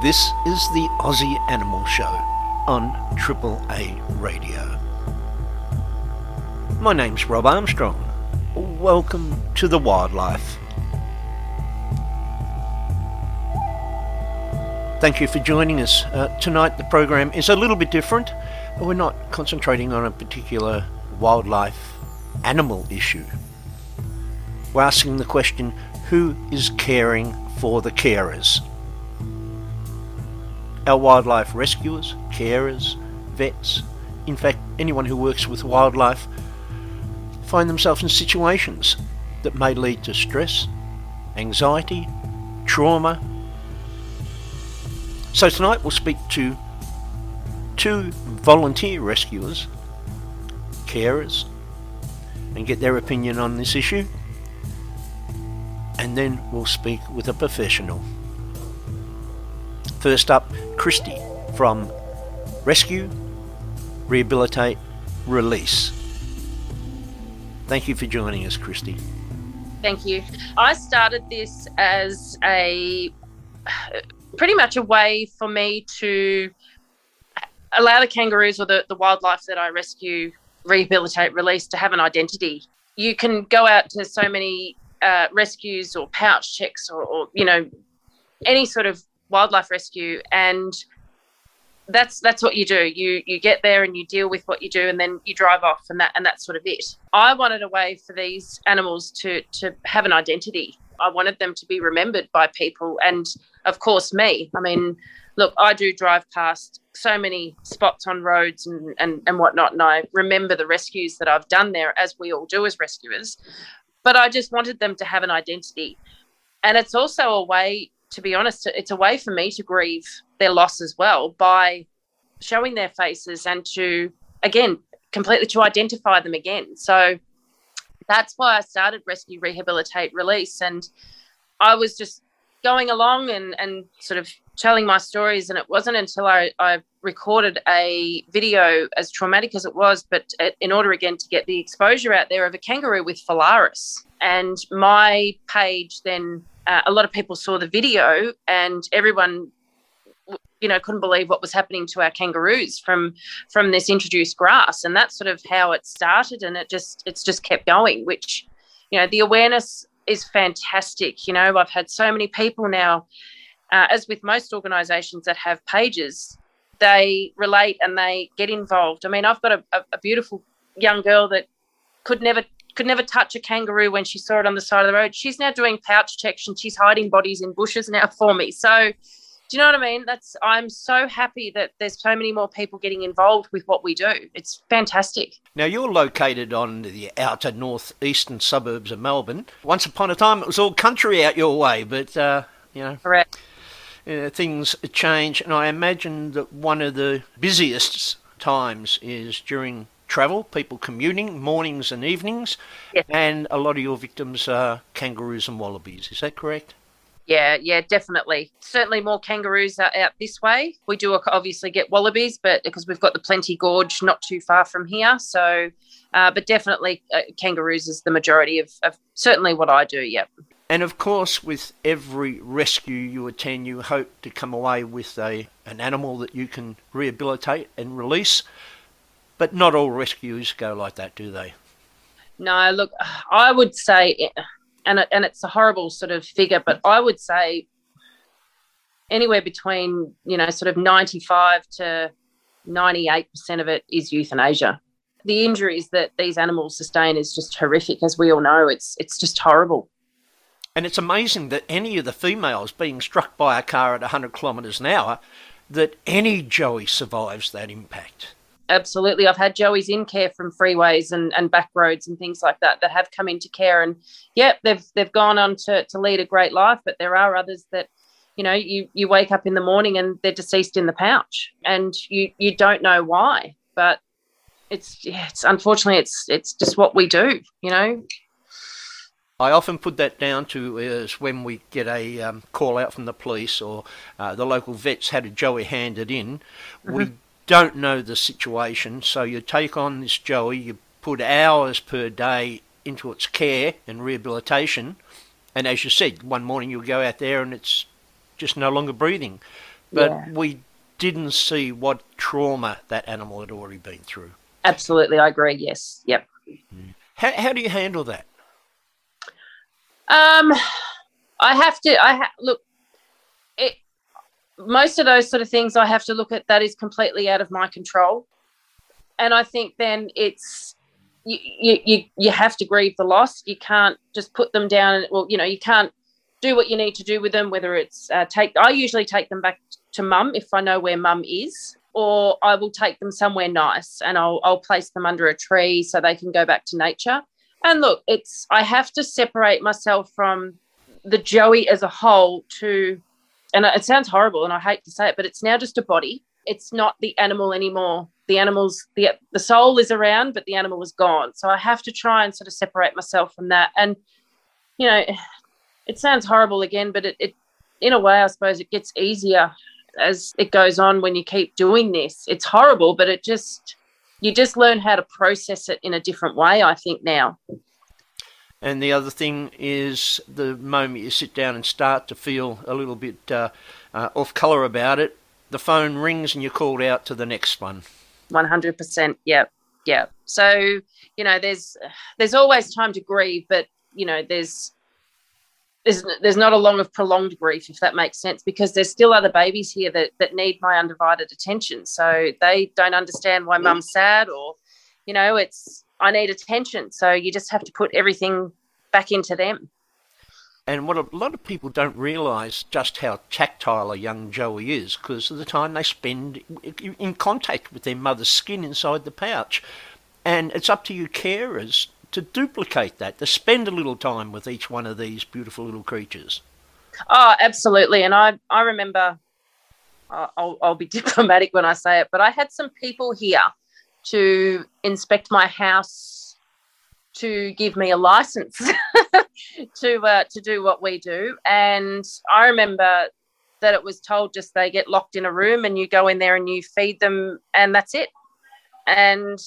This is the Aussie Animal Show on Triple A Radio. My name's Rob Armstrong. Welcome to the wildlife. Thank you for joining us. Uh, tonight the program is a little bit different. We're not concentrating on a particular wildlife animal issue. We're asking the question who is caring for the carers? Our wildlife rescuers, carers, vets, in fact, anyone who works with wildlife, find themselves in situations that may lead to stress, anxiety, trauma. So tonight we'll speak to two volunteer rescuers, carers, and get their opinion on this issue. And then we'll speak with a professional. First up, Krysti from Rescue, Rehabilitate, Release. Thank you for joining us, Krysti. Thank you. I started this as a pretty much a way for me to allow the kangaroos or the, the wildlife that I rescue, rehabilitate, release to have an identity. You can go out to so many uh, rescues or pouch checks or, or, you know, any sort of wildlife rescue and that's that's what you do. You you get there and you deal with what you do and then you drive off and that and that's sort of it. I wanted a way for these animals to to have an identity. I wanted them to be remembered by people and of course me. I mean look i do drive past so many spots on roads and and, and whatnot and i remember the rescues that i've done there as we all do as rescuers. But i just wanted them to have an identity. And it's also a way to be honest, it's a way for me to grieve their loss as well by showing their faces and to, again, completely to identify them again. So that's why I started Rescue, Rehabilitate, Release. And I was just going along and, and sort of telling my stories. And it wasn't until I, I recorded a video, as traumatic as it was, but in order again to get the exposure out there of a kangaroo with phalaris. And my page then uh, a lot of people saw the video and everyone you know couldn't believe what was happening to our kangaroos from from this introduced grass. And that's sort of how it started. And it just it's just kept going which you know the awareness is fantastic. You know i've had so many people now uh, as with most organizations that have pages they relate and they get involved. I mean i've got a, a, a beautiful young girl that could never could never touch a kangaroo when she saw it on the side of the road. She's now doing pouch checks and she's hiding bodies in bushes now for me. So, do you know what I mean? That's I'm so happy that there's so many more people getting involved with what we do. It's fantastic. Now you're located on the outer northeastern suburbs of Melbourne. Once upon a time, it was all country out your way, but uh, you know, correct. Uh, things change, and I imagine that one of the busiest times is during travel, people commuting mornings and evenings, yes. and a lot of your victims are kangaroos and wallabies. Is that correct? Yeah, yeah, definitely. Certainly more kangaroos are out this way. We do obviously get wallabies, but because we've got the Plenty Gorge not too far from here. So, uh, but definitely uh, kangaroos is the majority of, of certainly what I do, yep. And of course, with every rescue you attend, you hope to come away with a an animal that you can rehabilitate and release. But not all rescues go like that, do they? No, look, I would say, and and it's a horrible sort of figure, but I would say anywhere between you know sort of ninety five to ninety eight percent of it is euthanasia. The injuries that these animals sustain is just horrific, as we all know. It's it's just horrible. And it's amazing that any of the females being struck by a car at 100 kilometres an hour, that any Joey survives that impact absolutely. I've had Joey's in care from freeways and, and back roads and things like that that have come into care. And yeah, they've they've gone on to, to lead a great life, but there are others that, you know, you you wake up in the morning and they're deceased in the pouch and you you don't know why. But it's yeah, it's unfortunately it's it's just what we do, you know. I often put that down to is when we get a um, call out from the police or uh, the local vets had a Joey handed in. Mm-hmm. We don't know the situation. So you take on this Joey, you put hours per day into its care and rehabilitation. And as you said, one morning you'll go out there and it's just no longer breathing. but Yeah. we didn't see what trauma that animal had already been through. Absolutely, I agree. Yes, yep. How, how do you handle that? Um, I have to. I ha- look. Most of those sort of things I have to look at that is completely out of my control, and I think then it's you you you, you have to grieve the loss. You can't just put them down. And, well, you know, you can't do what you need to do with them. Whether it's uh, take, I usually take them back to mum if I know where mum is. Or I will take them somewhere nice and I'll, I'll place them under a tree so they can go back to nature. And look, it's I have to separate myself from the Joey as a whole to, and it sounds horrible, and I hate to say it, but it's now just a body. It's not the animal anymore. The animal's the the soul is around, but the animal is gone. So I have to try and sort of separate myself from that. And you know, it sounds horrible again, but it, it in a way, I suppose, it gets easier as it goes on when you keep doing this. It's horrible, but it just you just learn how to process it in a different way. I think now. And the other thing is the moment you sit down and start to feel a little bit uh, uh, off colour about it, the phone rings and you're called out to the next one. One hundred percent. Yeah, yeah. So you know, there's there's always time to grieve, but you know, there's there's there's not a long of prolonged grief, if that makes sense, because there's still other babies here that that need my undivided attention. So they don't understand why mum's sad, or you know, it's I need attention. So you just have to put everything back into them. And what a lot of people don't realise just how tactile a young Joey is because of the time they spend in contact with their mother's skin inside the pouch. And it's up to you carers to duplicate that, to spend a little time with each one of these beautiful little creatures. Oh, absolutely. And I, I remember, I'll, I'll be diplomatic when I say it, but I had some people here to inspect my house to give me a license to uh, to do what we do. And I remember that it was told just they get locked in a room and you go in there and you feed them and that's it. And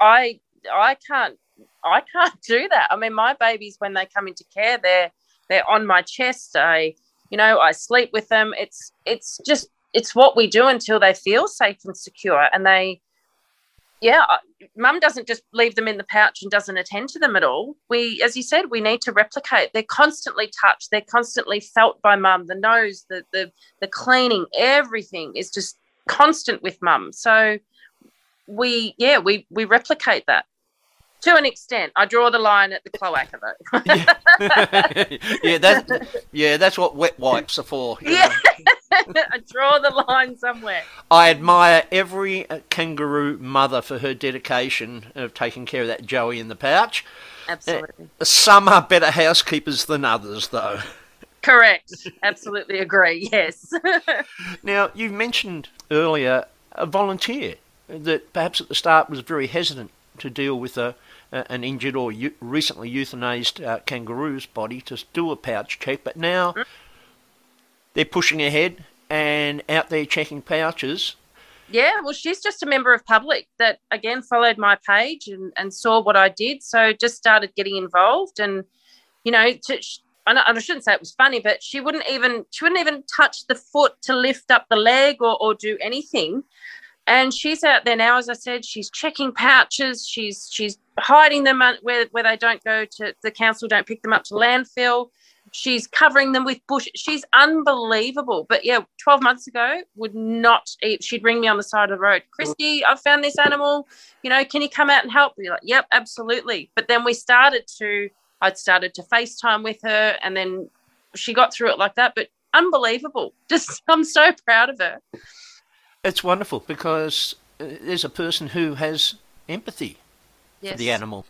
I I can't I can't do that. I mean, my babies when they come into care, they're they're on my chest. I you know I sleep with them. It's it's just it's what we do until they feel safe and secure and they yeah, mum doesn't just leave them in the pouch and doesn't attend to them at all. We, as you said, we need to replicate. They're constantly touched. They're constantly felt by mum. The nose, the the the cleaning, everything is just constant with mum. So we, yeah, we we replicate that to an extent. I draw the line at the cloaca though. yeah, yeah, that, yeah, that's what wet wipes are for. Yeah. I draw the line somewhere. I admire every uh, kangaroo mother for her dedication of taking care of that Joey in the pouch. Absolutely. Some are better housekeepers than others, though. Correct. Absolutely agree. Yes. Now, you mentioned earlier a volunteer that perhaps at the start was very hesitant to deal with a, a an injured or eu- recently euthanized uh, kangaroo's body to do a pouch check, but now they're pushing ahead and out there checking pouches. Yeah, well, she's just a member of public that again followed my page and, and saw what I did. So just started getting involved, and you know, to, I, shouldn't say it was funny, but she wouldn't even she wouldn't even touch the foot to lift up the leg or, or do anything. And she's out there now, as I said, she's checking pouches. She's she's hiding them where where they don't go to the council, don't pick them up to landfill. She's covering them with bush. She's unbelievable. But yeah, 12 months ago, would not eat. She'd ring me on the side of the road. Krysti, I found this animal. You know, can you come out and help? Be like, yep, absolutely. But then we started to, I'd started to FaceTime with her and then she got through it like that. But unbelievable. Just, I'm so proud of her. It's wonderful because uh, there's a person who has empathy Yes. for the animal.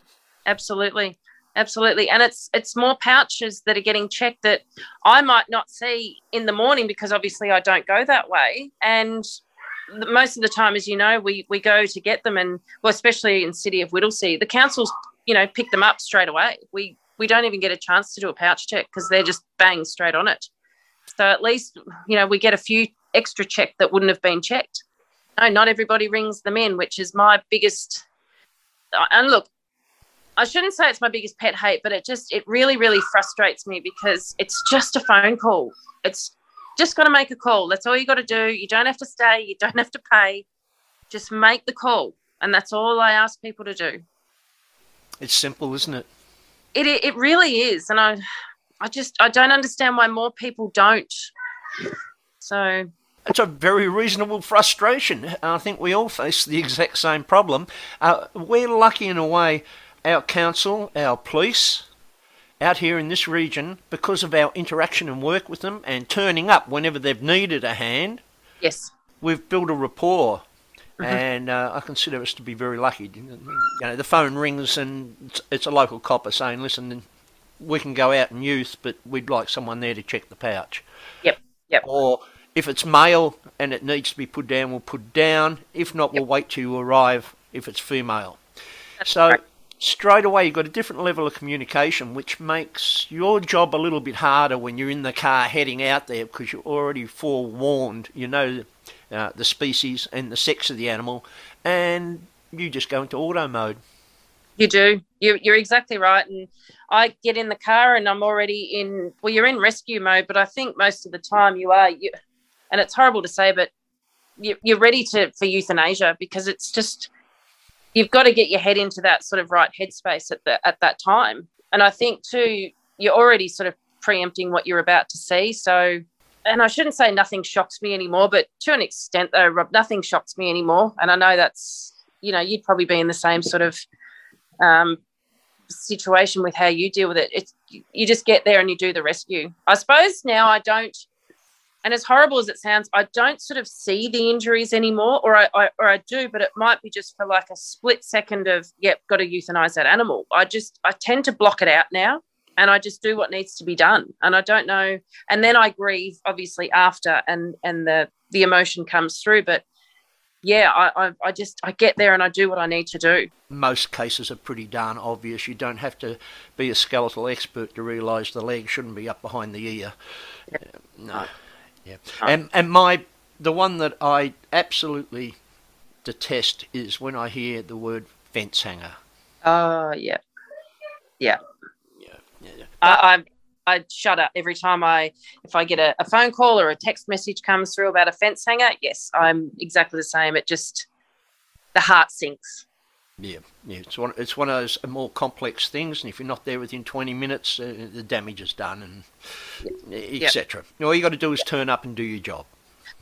absolutely absolutely. And it's it's more pouches that are getting checked that i might not see in the morning because obviously i don't go that way. And most of the time as you know we we go to get them and well especially in city of whittlesea the councils you know pick them up straight away. We we don't even get a chance to do a pouch check because they're just bang straight on it. So at least you know we get a few extra check that wouldn't have been checked. No not everybody rings them in which is my biggest uh, and look I shouldn't say it's my biggest pet hate, but it just it really really frustrates me because it's just a phone call. It's just got to make a call. That's all you got to do. You don't have to stay. You don't have to pay. Just make the call, and that's all I ask people to do. It's simple, isn't it? It it, it really is, and I I just I don't understand why more people don't. So it's a very reasonable frustration. I think we all face the exact same problem. Uh, we're lucky in a way, our council, our police, out here in this region, because of our interaction and work with them and turning up whenever they've needed a hand. Yes. We've built a rapport. Mm-hmm. And uh, I consider us to be very lucky. You know, the phone rings and it's, it's a local copper saying, "Listen, we can go out in youth, but we'd like someone there to check the pouch." Yep. Yep. Or if it's male and it needs to be put down, we'll put down. If not, yep. we'll wait till you arrive if it's female. That's so correct. Straight away, you've got a different level of communication, which makes your job a little bit harder when you're in the car heading out there because you're already forewarned. You know uh, the species and the sex of the animal, and you just go into auto mode. You do. You, you're exactly right. And I get in the car and I'm already in, well, you're in rescue mode, but I think most of the time you are. You, and it's horrible to say, but you, you're ready to for euthanasia because it's just you've got to get your head into that sort of right headspace at the at that time. And I think too, you're already sort of preempting what you're about to see. So, and I shouldn't say nothing shocks me anymore, but to an extent though, Rob, nothing shocks me anymore. And I know that's you know you'd probably be in the same sort of um, situation with how you deal with it. It's you just get there and you do the rescue. I suppose now I don't and as horrible as it sounds, I don't sort of see the injuries anymore, or I, I, or I do, but it might be just for like a split second of, yep, got to euthanize that animal. I just I tend to block it out now, and I just do what needs to be done, and I don't know, and then I grieve obviously after, and and the the emotion comes through, but yeah, I, I, I, just I get there and I do what I need to do. Most cases are pretty darn obvious. You don't have to be a skeletal expert to realise the leg shouldn't be up behind the ear. Yeah. No. Yeah, and and my the one that I absolutely detest is when I hear the word fence hanger. Oh yeah, yeah, yeah, yeah. yeah. I, I I shut up every time I if I get a, a phone call or a text message comes through about a fence hanger. Yes, I'm exactly the same. It just the heart sinks. Yeah, yeah, it's one. It's one of those more complex things, and if you're not there within 20 minutes, uh, the damage is done, and etc. All you got to do is turn up and do your job.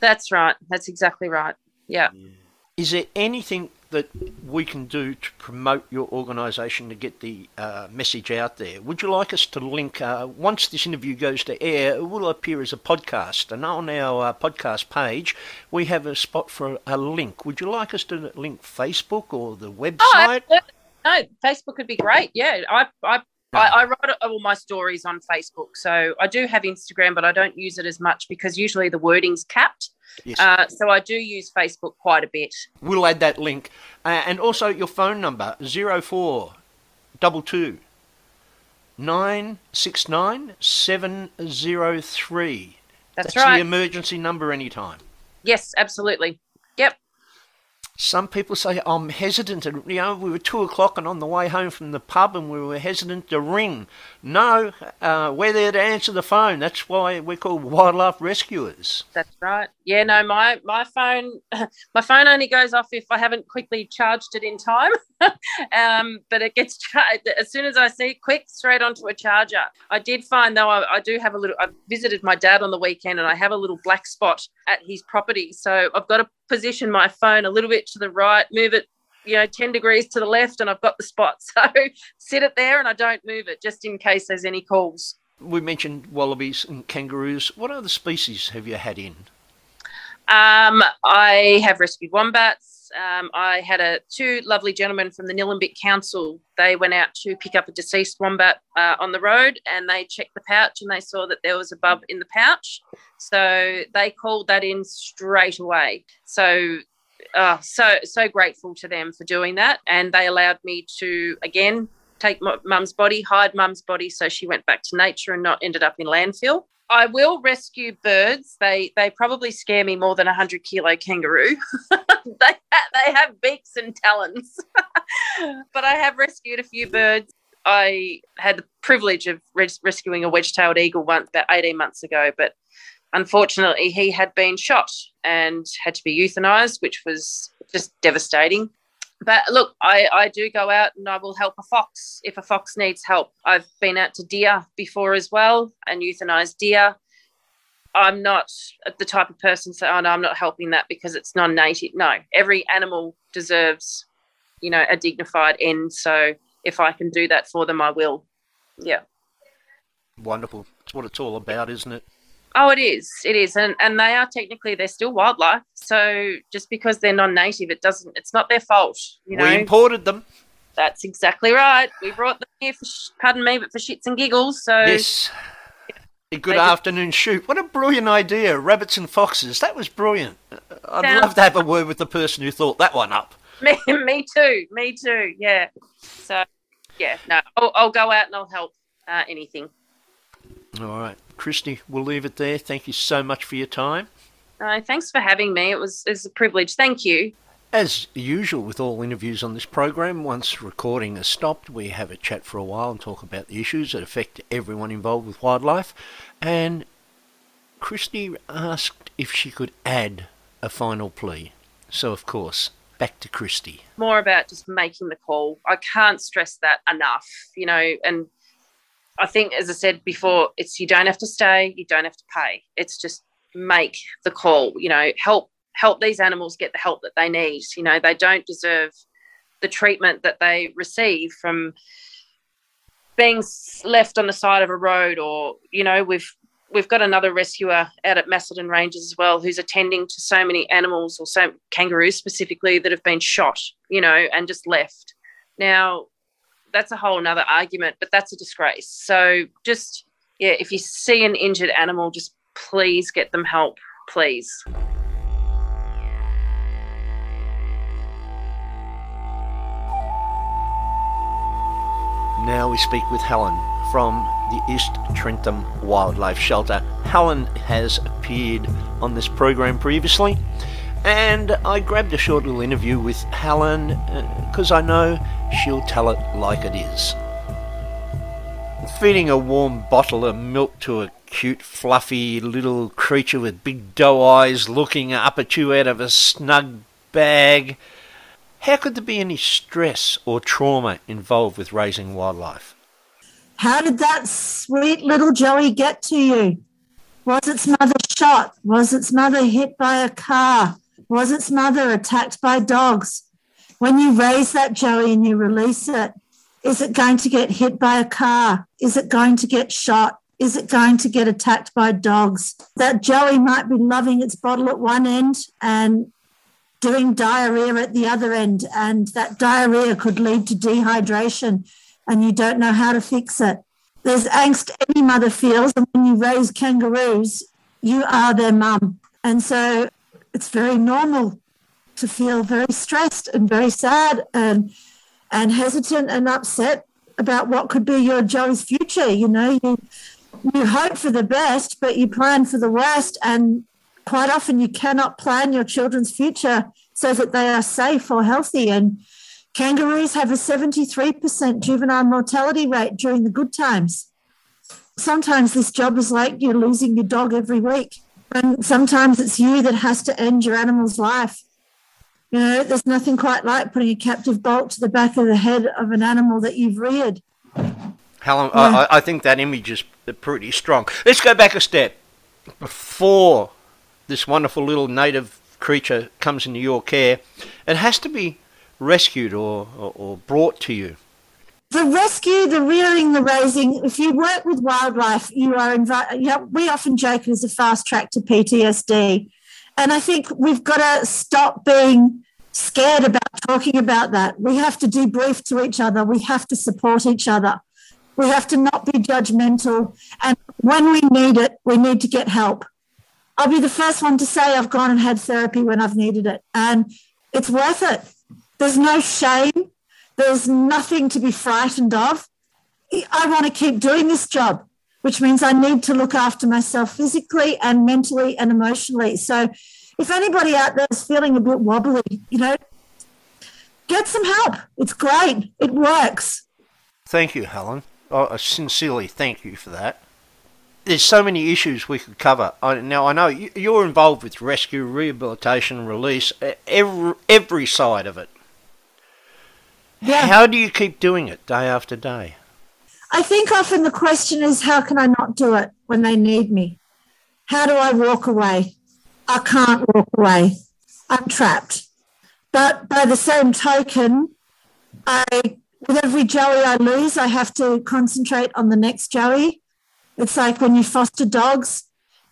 That's right. That's exactly right. Yeah. yeah. Is there anything that we can do to promote your organisation to get the uh, message out there? Would you like us to link, uh, once this interview goes to air, it will appear as a podcast. And on our uh, podcast page, we have a spot for a link. Would you like us to link Facebook or the website? Oh, no, Facebook would be great. Yeah, I, I I, I, write all my stories on Facebook. So I do have Instagram, but I don't use it as much because usually the wording's capped. Yes. Uh, so I do use Facebook quite a bit. We'll add that link. Uh, and also your phone number, 0422 969 703. That's, That's right. the emergency number anytime. Yes, absolutely. Yep. Some people say I'm hesitant. you know, we were two o'clock and on the way home from the pub, and we were hesitant to ring. No, uh, we're there to answer the phone. That's why we're called wildlife rescuers. That's right. Yeah, no, my my phone my phone only goes off if I haven't quickly charged it in time. um, but it gets charged as soon as I see it, quick straight onto a charger. I did find though I, I do have a little. I visited my dad on the weekend, and I have a little black spot at his property. So I've got to position my phone a little bit to the right, move it you know 10 degrees to the left and i've got the spot. So sit it there and i don't move it just in case there's any calls. We mentioned wallabies and kangaroos. What other species have you had in? Um, I have rescued wombats. Um, I had a two lovely gentlemen from the Nillumbik Council. They went out to pick up a deceased wombat uh, on the road, and they checked the pouch, and they saw that there was a bub in the pouch. So they called that in straight away. So, uh, so so grateful to them for doing that, and they allowed me to again take mum's body, hide mum's body, so she went back to nature and not ended up in landfill. I will rescue birds. They they probably scare me more than a hundred kilo kangaroo. they they have beaks and talons, but I have rescued a few birds. I had the privilege of res- rescuing a wedge-tailed eagle once about eighteen months ago, but unfortunately, he had been shot and had to be euthanized, which was just devastating. But look, I, I do go out and I will help a fox if a fox needs help. I've been out to deer before as well and euthanized deer. I'm not the type of person to say, oh no, I'm not helping that because it's non-native. No, every animal deserves, you know, a dignified end. So if I can do that for them, I will. Yeah. Wonderful. It's what it's all about, isn't it? Oh, it is. It is, and and they are technically they're still wildlife. So just because they're non-native, it doesn't. It's not their fault. You know, we imported them. That's exactly right. We brought them here for, pardon me, but for shits and giggles. So yes. A good afternoon shoot. What a brilliant idea. Rabbits and foxes. That was brilliant. I'd Sounds love to have a word with the person who thought that one up. Me, me too. Me too. Yeah. So, yeah, no, I'll, I'll go out and I'll help uh, anything. All right. Krysti, we'll leave it there. Thank you so much for your time. Uh, thanks for having me. It was, it was a privilege. Thank you. As usual with all interviews on this program, once recording has stopped, we have a chat for a while and talk about the issues that affect everyone involved with wildlife. And Krysti asked if she could add a final plea. So, of course, back to Krysti. More about just making the call. I can't stress that enough, you know, and I think, as I said before, it's you don't have to stay, you don't have to pay. It's just make the call. You know, help help these animals get the help that they need. You know, they don't deserve the treatment that they receive from being left on the side of a road, or you know, we've we've got another rescuer out at Macedon Ranges as well, who's attending to so many animals or so kangaroos specifically that have been shot, you know, and just left. Now, that's a whole nother argument, but that's a disgrace. So just yeah, if you see an injured animal, just please get them help, please. Now we speak with Helen from the East Trentham Wildlife Shelter. Helen has appeared on this program previously, and I grabbed a short little interview with Helen because uh, I know she'll tell it like it is. Feeding a warm bottle of milk to a cute, fluffy little creature with big doe eyes looking up at you out of a snug bag. How could there be any stress or trauma involved with raising wildlife? How did that sweet little Joey get to you? Was its mother shot? Was its mother hit by a car? Was its mother attacked by dogs? When you raise that Joey and you release it, is it going to get hit by a car? Is it going to get shot? Is it going to get attacked by dogs? That Joey might be loving its bottle at one end and doing diarrhea at the other end, and that diarrhea could lead to dehydration, and you don't know how to fix it. There's angst any mother feels, and when you raise kangaroos, you are their mum. And so it's very normal to feel very stressed and very sad and and hesitant and upset about what could be your Joe's future. You know, you you hope for the best, but you plan for the worst, and quite often you cannot plan your children's future so that they are safe or healthy. And kangaroos have a 73% juvenile mortality rate during the good times. Sometimes this job is like you're losing your dog every week. And sometimes it's you that has to end your animal's life. You know, there's nothing quite like putting a captive bolt to the back of the head of an animal that you've reared. Helen, yeah. I, I think that image is pretty strong. Let's go back a step. Before this wonderful little native creature comes into your care, it has to be rescued or, or, or brought to you. The rescue, the rearing, the raising, if you work with wildlife, you are invited. You know, we often joke it is a fast track to PTSD and I think we've got to stop being scared about talking about that. We have to debrief to each other. We have to support each other. We have to not be judgmental. And when we need it, we need to get help. I'll be the first one to say I've gone and had therapy when I've needed it. And it's worth it. There's no shame. There's nothing to be frightened of. I want to keep doing this job which means I need to look after myself physically and mentally and emotionally. So if anybody out there is feeling a bit wobbly, you know, get some help. It's great. It works. Thank you, Helen. Oh, sincerely, thank you for that. there's so many issues we could cover. I, now I know you- you're involved with rescue, rehabilitation, release, every every side of it. Yeah. How do you keep doing it day after day? I think often the question is, how can I not do it when they need me? How do I walk away? I can't walk away. I'm trapped. But by the same token, I, with every Joey I lose, I have to concentrate on the next Joey. It's like when you foster dogs,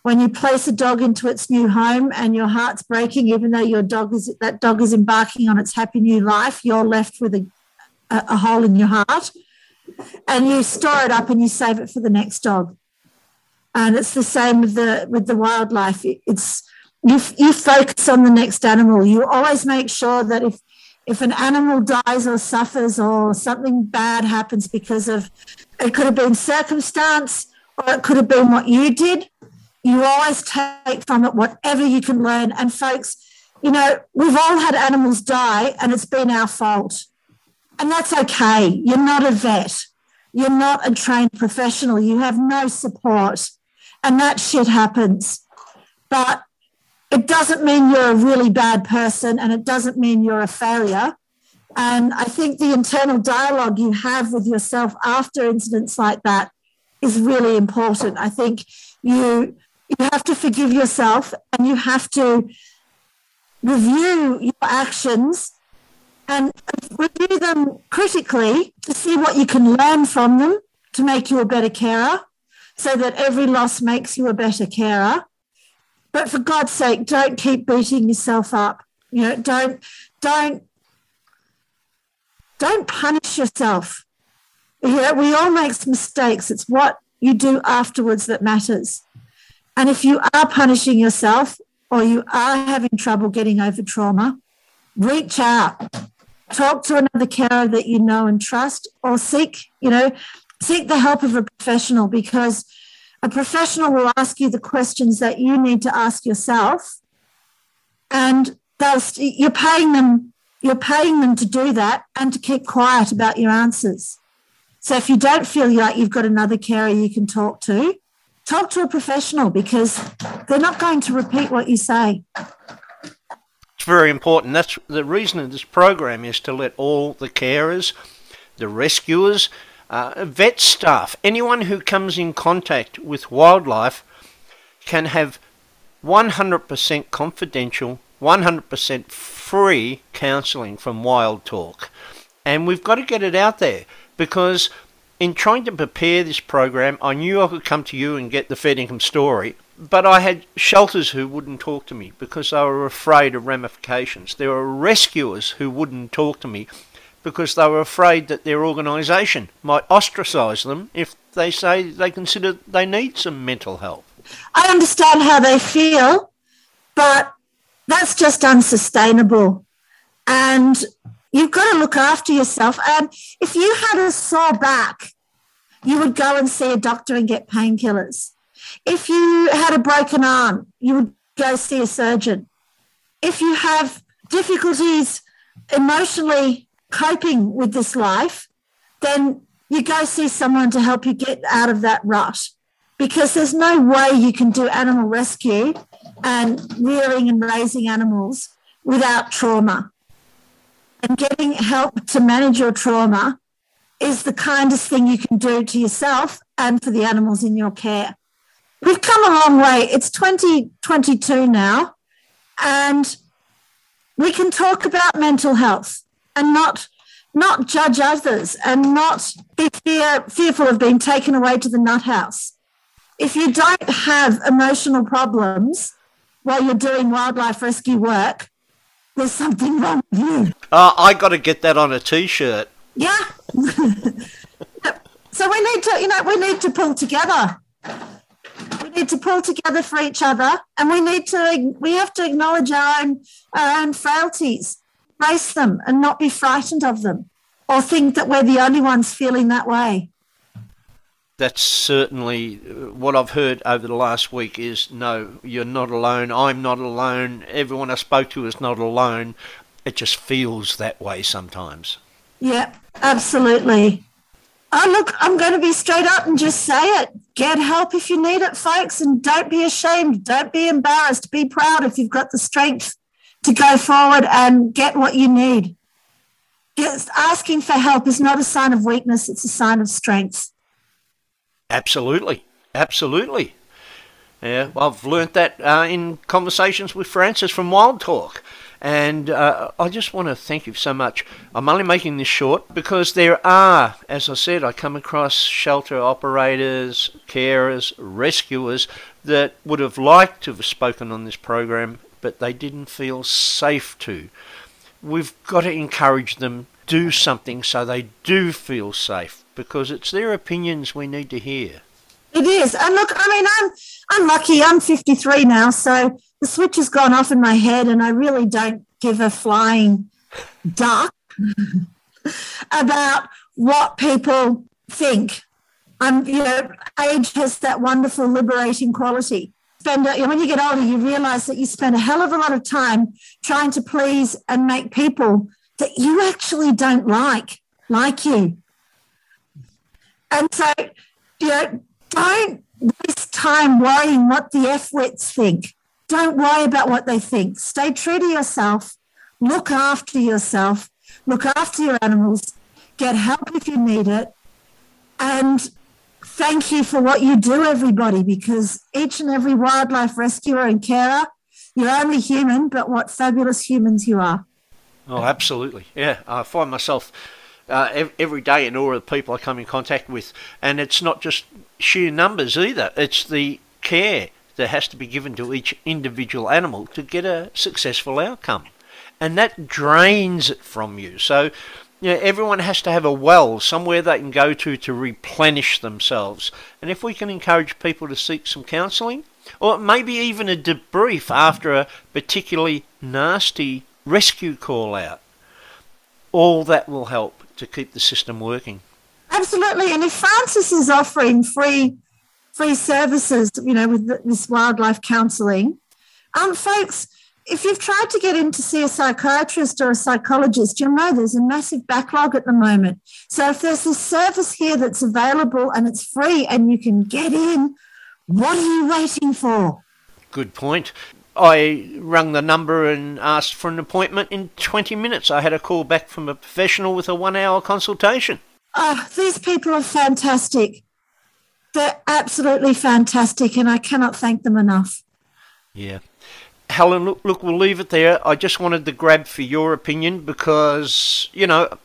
when you place a dog into its new home and your heart's breaking, even though your dog is that dog is embarking on its happy new life, you're left with a, a, a hole in your heart and you store it up and you save it for the next dog. And it's the same with the with the wildlife. It- It's you you focus on the next animal. You always make sure that if if an animal dies or suffers or something bad happens because of it could have been circumstance or it could have been what you did, you always take from it whatever you can learn. And folks, you know, we've all had animals die and it's been our fault. And that's okay. You're not a vet. You're not a trained professional. You have no support. And that shit happens. But it doesn't mean you're a really bad person and it doesn't mean you're a failure. And I think the internal dialogue you have with yourself after incidents like that is really important. I think you you have to forgive yourself and you have to review your actions Um, and review them critically to see what you can learn from them to make you a better carer so that every loss makes you a better carer. But for god's sake don't keep beating yourself up. You know don't don't don't punish yourself. You know, we all make mistakes. It's what you do afterwards that matters. And if you are punishing yourself or you are having trouble getting over trauma reach out talk to another carer that you know and trust or seek you know seek the help of a professional because a professional will ask you the questions that you need to ask yourself and they'll you're paying them you're paying them to do that and to keep quiet about your answers. So if you don't feel like you've got another carer you can talk to talk to a professional because they're not going to repeat what you say It's very important. That's the reason of this program is to let all the carers, the rescuers, uh, vet staff, anyone who comes in contact with wildlife can have 100% confidential, 100% free counselling from Wild Talk. And we've got to get it out there because in trying to prepare this program, I knew I could come to you and get the Fed income story, but I had shelters who wouldn't talk to me because they were afraid of ramifications. There were rescuers who wouldn't talk to me because they were afraid that their organisation might ostracise them if they say they consider they need some mental help. I understand how they feel, but that's just unsustainable. And you've got to look after yourself. And if you had a sore back, you would go and see a doctor and get painkillers. If you had a broken arm, you would go see a surgeon. If you have difficulties emotionally coping with this life, then you go see someone to help you get out of that rut because there's no way you can do animal rescue and rearing and raising animals without trauma. And getting help to manage your trauma is the kindest thing you can do to yourself and for the animals in your care. We've come a long way. It's 2022 now, and we can talk about mental health and not not judge others and not be fear, fearful of being taken away to the nut house. If you don't have emotional problems while you're doing wildlife rescue work, there's something wrong with you. Uh, I got to get that on a t-shirt. Yeah. so we need to, you know, we need to pull together. Need to pull together for each other, and we need to, we have to acknowledge our own, our own frailties, face them, and not be frightened of them, or think that we're the only ones feeling that way. That's certainly uh, what I've heard over the last week is no, you're not alone. I'm not alone. Everyone I spoke to is not alone. It just feels that way sometimes. Yeah, absolutely. Oh, look, I'm going to be straight up and just say it. Get help if you need it, folks, and don't be ashamed. Don't be embarrassed. Be proud if you've got the strength to go forward and get what you need. Yes, asking for help is not a sign of weakness, it's a sign of strength. Absolutely. Absolutely. Yeah, I've learnt that uh, in conversations with Frances from Wild Talk. And uh, I just want to thank you so much. I'm only making this short because there are, as I said, I come across shelter operators, carers, rescuers that would have liked to have spoken on this program, but they didn't feel safe to. We've got to encourage them do something so they do feel safe because it's their opinions we need to hear. It is. And look, I mean, I'm I'm lucky. I'm 53 now, so the switch has gone off in my head, and I really don't give a flying duck about what people think. I'm, you know, age has that wonderful liberating quality. Spend when you get older, you realize that you spend a hell of a lot of time trying to please and make people that you actually don't like like you. And so, you know, don't waste time worrying what the F wits think. Don't worry about what they think. Stay true to yourself. Look after yourself. Look after your animals. Get help if you need it. And thank you for what you do, everybody, because each and every wildlife rescuer and carer, you're only human, but what fabulous humans you are. Oh, absolutely. Yeah, I find myself uh, every day in awe of the people I come in contact with, and it's not just sheer numbers either. It's the care that has to be given to each individual animal to get a successful outcome. And that drains it from you. So, you know, everyone has to have a well, somewhere they can go to to replenish themselves. And if we can encourage people to seek some counselling, or maybe even a debrief after a particularly nasty rescue call out, all that will help to keep the system working. Absolutely. And if Frances is offering free free services, you know, with this wildlife counselling. Um, folks, if you've tried to get in to see a psychiatrist or a psychologist, you'll know there's a massive backlog at the moment. So if there's a service here that's available and it's free and you can get in, what are you waiting for? Good point. I rang the number and asked for an appointment in 20 minutes. I had a call back from a professional with a one hour consultation. Oh, these people are fantastic. They're absolutely fantastic, and I cannot thank them enough. Yeah. Helen, look, look, we'll leave it there. I just wanted to grab for your opinion because, you know,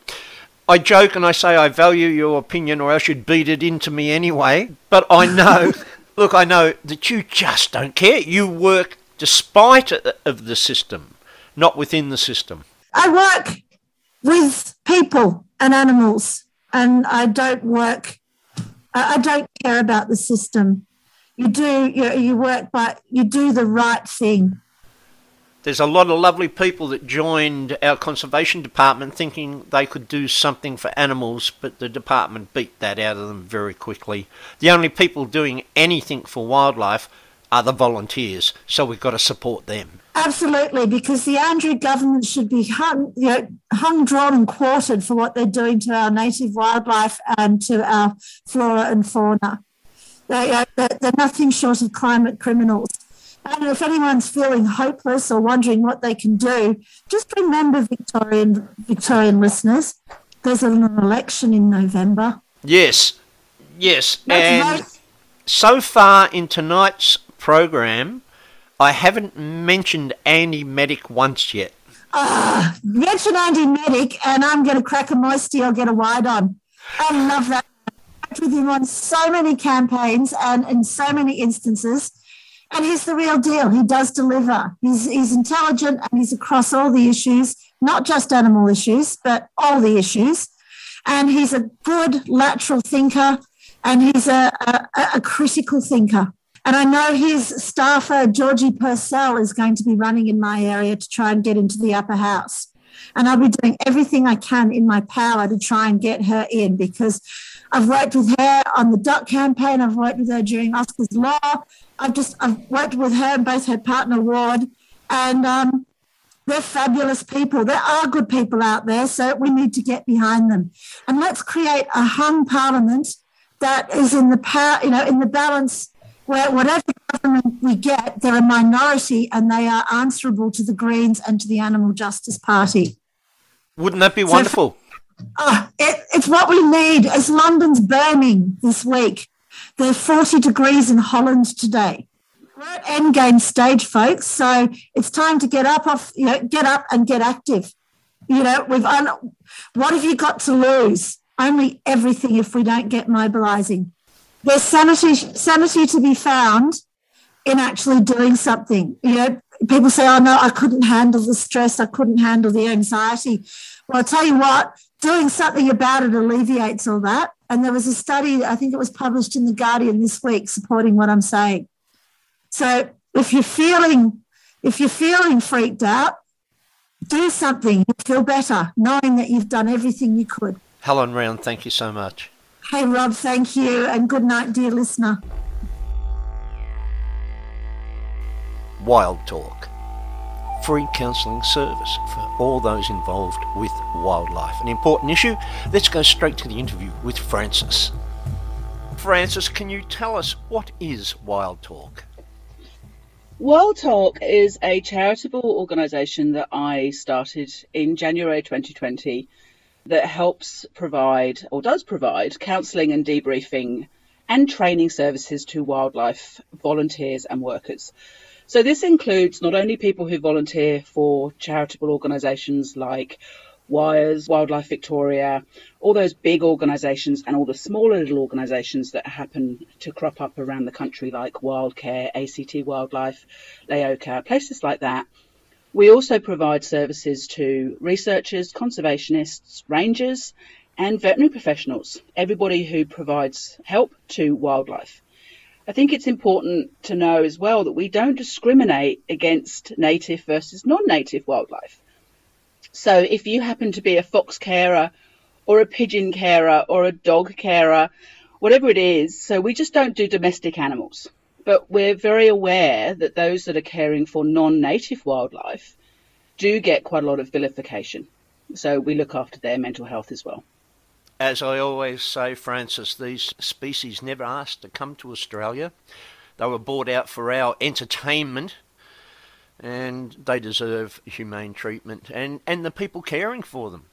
I joke and I say I value your opinion or else you'd beat it into me anyway. But I know, look, I know that you just don't care. You work despite of the system, not within the system. I work with people and animals, and I don't work I don't care about the system. You do you, you work, but you do the right thing. There's a lot of lovely people that joined our conservation department thinking they could do something for animals, but the department beat that out of them very quickly. The only people doing anything for wildlife are the volunteers, so we've got to support them. Absolutely, because the Andrews government should be hung, you know, hung, drawn, and quartered for what they're doing to our native wildlife and to our flora and fauna. They are, they're nothing short of climate criminals. And if anyone's feeling hopeless or wondering what they can do, just remember, Victorian Victorian listeners, there's an election in November. Yes, yes, and so far in tonight's program, I haven't mentioned Andy Meddick once yet. Ah, mention Andy Meddick, and I'm going to crack a moisty or get a wide on. I love that. I worked with him on so many campaigns and in so many instances. And he's the real deal. He does deliver. He's, he's intelligent and he's across all the issues, not just animal issues, but all the issues. And he's a good lateral thinker and he's a, a, a critical thinker. And I know his staffer, Georgie Purcell, is going to be running in my area to try and get into the upper house. And I'll be doing everything I can in my power to try and get her in because I've worked with her on the duck campaign. I've worked with her during Oscar's Law. I've just I've worked with her and both her partner Ward, and um, They're fabulous people. There are good people out there, so we need to get behind them. And let's create a hung parliament that is in the power, you know, in the balance where whatever government we get, they're a minority and they are answerable to the Greens and to the Animal Justice Party. Wouldn't that be wonderful? So, oh, it, it's what we need. As London's burning this week, there's 40 degrees in Holland today. We're at endgame stage, folks. So it's time to get up off, you know, get up and get active. You know, we've un- what have you got to lose? Only everything if we don't get mobilising. There's sanity, sanity to be found in actually doing something. You know, people say, "Oh no, I couldn't handle the stress. I couldn't handle the anxiety." Well, I'll tell you what, doing something about it alleviates all that. And there was a study, I think it was published in The Guardian this week, supporting what I'm saying. So if you're feeling, if you're feeling freaked out, do something. You feel better, knowing that you've done everything you could. Helen Round, thank you so much. Hey, Rob, thank you, and good night, dear listener. Wild Talk free counselling service for all those involved with wildlife. An important issue. Let's go straight to the interview with Frances. Frances, can you tell us what is Wild Talk? Wild Talk is a charitable organisation that I started in January 2020 that helps provide or does provide counselling and debriefing and training services to wildlife volunteers and workers. So this includes not only people who volunteer for charitable organisations like Wires, Wildlife Victoria, all those big organisations and all the smaller little organisations that happen to crop up around the country like Wildcare, ACT Wildlife, LEOCA, places like that. We also provide services to researchers, conservationists, rangers, and veterinary professionals, everybody who provides help to wildlife. I think it's important to know as well that we don't discriminate against native versus non-native wildlife. So if you happen to be a fox carer or a pigeon carer or a dog carer, whatever it is, so we just don't do domestic animals. But we're very aware that those that are caring for non-native wildlife do get quite a lot of vilification. So we look after their mental health as well. As I always say, Frances, these species never asked to come to Australia. They were brought out for our entertainment and they deserve humane treatment and, and the people caring for them.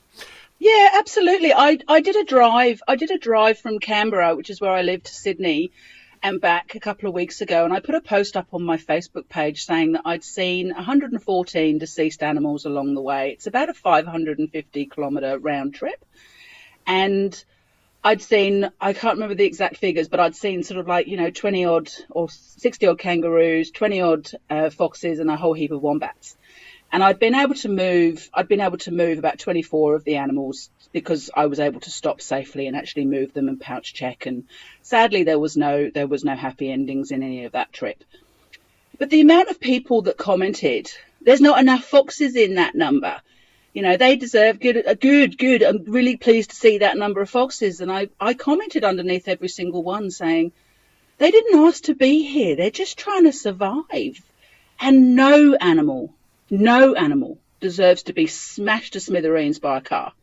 Yeah, absolutely. I, I did a drive. I did a drive from Canberra, which is where I live, to Sydney and back a couple of weeks ago, and I put a post up on my Facebook page saying that I'd seen 114 deceased animals along the way. It's about a 550 kilometre round trip and I'd seen, I can't remember the exact figures, but I'd seen sort of like, you know, 20 odd or 60 odd kangaroos, 20 odd uh, foxes, and a whole heap of wombats. And I'd been able to move, I'd been able to move about 24 of the animals because I was able to stop safely and actually move them and pouch check. And sadly, there was no, there was no happy endings in any of that trip. But the amount of people that commented, there's not enough foxes in that number you know, they deserve good, good, good. I'm really pleased to see that number of foxes. And I, I commented underneath every single one saying, they didn't ask to be here. They're just trying to survive. And no animal, no animal deserves to be smashed to smithereens by a car.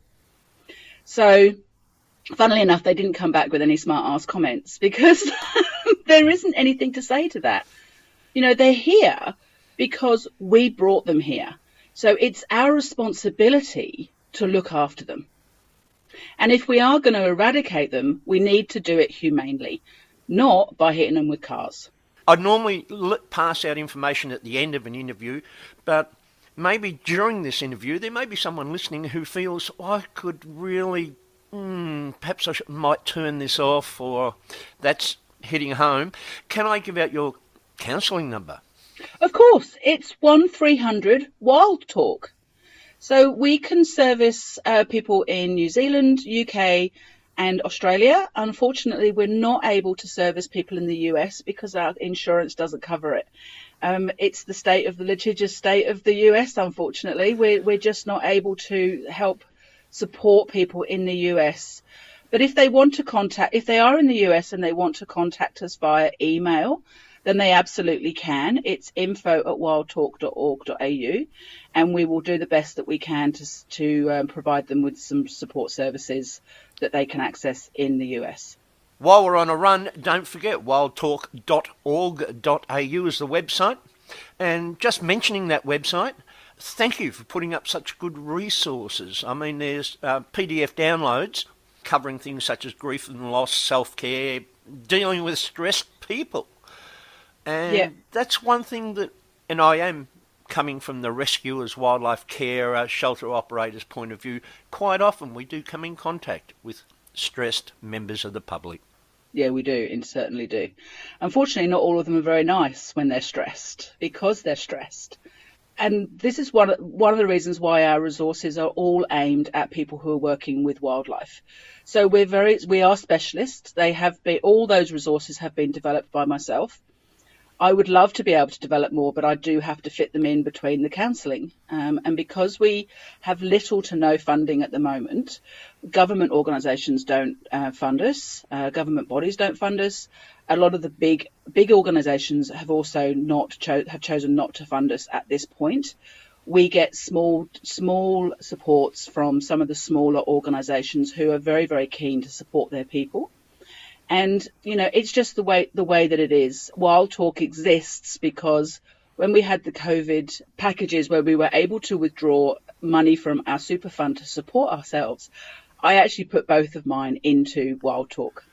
So, funnily enough, they didn't come back with any smart ass comments because there isn't anything to say to that. You know, they're here because we brought them here. So it's our responsibility to look after them. And if we are going to eradicate them, we need to do it humanely, not by hitting them with cars. I'd normally pass out information at the end of an interview, but maybe during this interview, there may be someone listening who feels oh, I could really, mm, perhaps I should, might turn this off, or that's hitting home. Can I give out your counselling number? Of course, it's 1300 Wild Talk. So we can service uh, people in New Zealand, UK, and Australia. Unfortunately, we're not able to service people in the US because our insurance doesn't cover it. Um, it's the state of the litigious state of the US, unfortunately. We're, we're just not able to help support people in the US. But if they want to contact, if they are in the US and they want to contact us via email, then they absolutely can. It's info at wildtalk.org.au, and we will do the best that we can to, to um, provide them with some support services that they can access in the US. While we're on a run, don't forget wildtalk.org.au is the website. And just mentioning that website, thank you for putting up such good resources. I mean, there's uh, PDF downloads covering things such as grief and loss, self care, dealing with stressed people. And Yeah. that's one thing that, and I am coming from the rescuers, wildlife care, uh, shelter operators point of view, quite often we do come in contact with stressed members of the public. Yeah, we do, and certainly do. Unfortunately, not all of them are very nice when they're stressed because they're stressed. And this is one one of the reasons why our resources are all aimed at people who are working with wildlife. So we're very we are specialists. They have been all those resources have been developed by myself. I would love to be able to develop more, but I do have to fit them in between the counselling. Um, and because we have little to no funding at the moment, government organisations don't uh, fund us, uh, government bodies don't fund us. A lot of the big big organisations have also not cho- have chosen not to fund us at this point. We get small small supports from some of the smaller organisations who are very very keen to support their people and you know it's just the way the way that it is wild talk exists because when we had the covid packages where we were able to withdraw money from our super fund to support ourselves i actually put both of mine into wild talk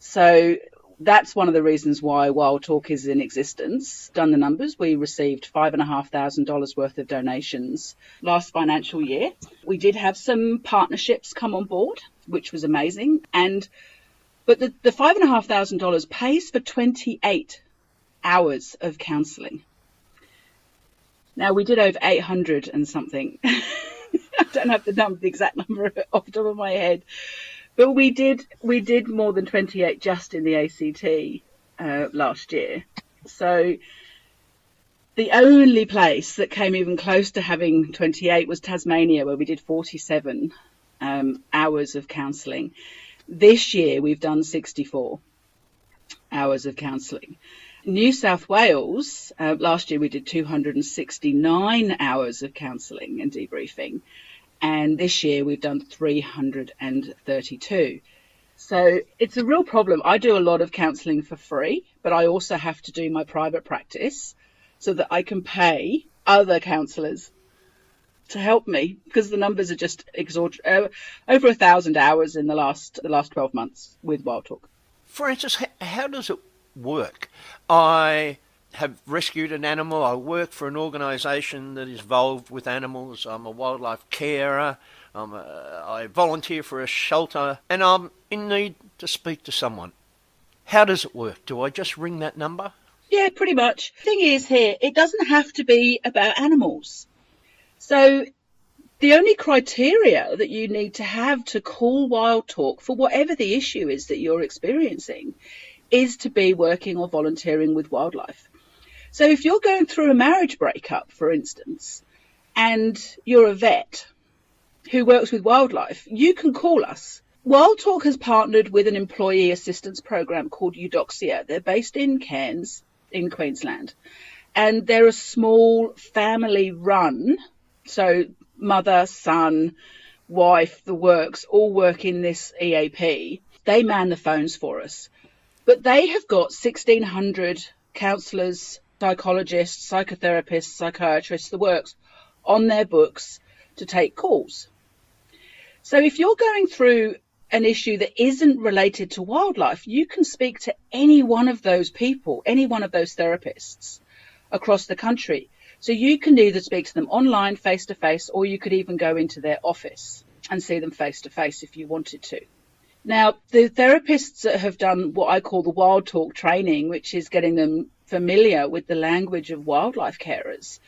so that's one of the reasons why Wild Talk is in existence. Done the numbers, we received five and a half thousand dollars worth of donations last financial year. We did have some partnerships come on board, which was amazing. And but the, the five and a half thousand dollars pays for 28 hours of counselling. Now we did over 800 and something. I don't have the number, the exact number off the top of my head, but we did we did more than 28 just in the ACT uh, last year. So the only place that came even close to having 28 was Tasmania, where we did 47 um, hours of counselling. This year we've done 64 hours of counselling. New South Wales, uh, last year we did 269 hours of counselling and debriefing, and this year we've done 332. So it's a real problem. I do a lot of counselling for free, but I also have to do my private practice so that I can pay other counsellors to help me because the numbers are just exorbitant. Uh, over a thousand hours in the last the last 12 months with Wild Talk. Frances, how does it work? I have rescued an animal. I work for an organisation that is involved with animals. I'm a wildlife carer. I'm a, I volunteer for a shelter, and I'm in need to speak to someone. How does it work? Do I just ring that number? Yeah, pretty much. Thing is, here it doesn't have to be about animals. So the only criteria that you need to have to call Wild Talk for whatever the issue is that you're experiencing is to be working or volunteering with wildlife. So if you're going through a marriage breakup, for instance, and you're a vet who works with wildlife, you can call us. Wild Talk has partnered with an employee assistance program called Eudoxia. They're based in Cairns, in Queensland, and they're a small family run. So mother, son, wife, the works all work in this EAP. They man the phones for us. But they have got 1,600 counsellors, psychologists, psychotherapists, psychiatrists, the works on their books to take calls. So if you're going through an issue that isn't related to wildlife, you can speak to any one of those people, any one of those therapists across the country. So you can either speak to them online, face to face, or you could even go into their office and see them face to face if you wanted to. Now, the therapists that have done what I call the wild talk training, which is getting them familiar with the language of wildlife carers,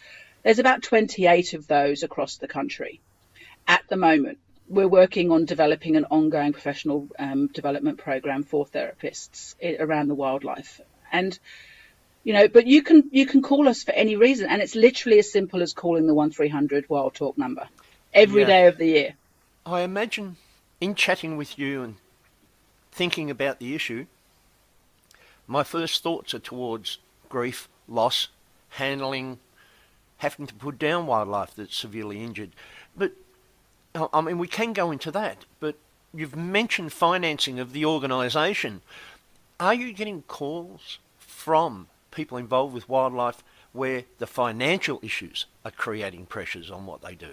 there's about 28 of those across the country at the moment. We're working on developing an ongoing professional um, development program for therapists around the wildlife. And you know, but you can you can call us for any reason, and it's literally as simple as calling the one three hundred Wild Talk number every Yeah. day of the year. I imagine in chatting with you and thinking about the issue, my first thoughts are towards grief, loss, handling, having to put down wildlife that's severely injured. But I mean, we can go into that, but you've mentioned financing of the organisation. Are you getting calls from people involved with wildlife where the financial issues are creating pressures on what they do?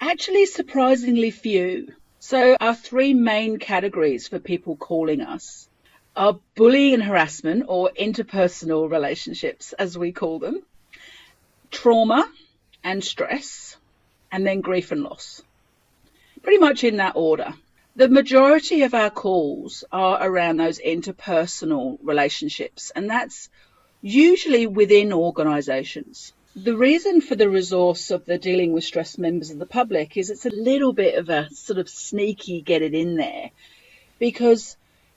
Actually, surprisingly few. So, our three main categories for people calling us are bullying and harassment, or interpersonal relationships, as we call them, trauma and stress, and then grief and loss. Pretty much in that order. The majority of our calls are around those interpersonal relationships, and that's usually within organisations. The reason for the resource of the dealing with stressed members of the public is it's a little bit of a sort of sneaky get it in there because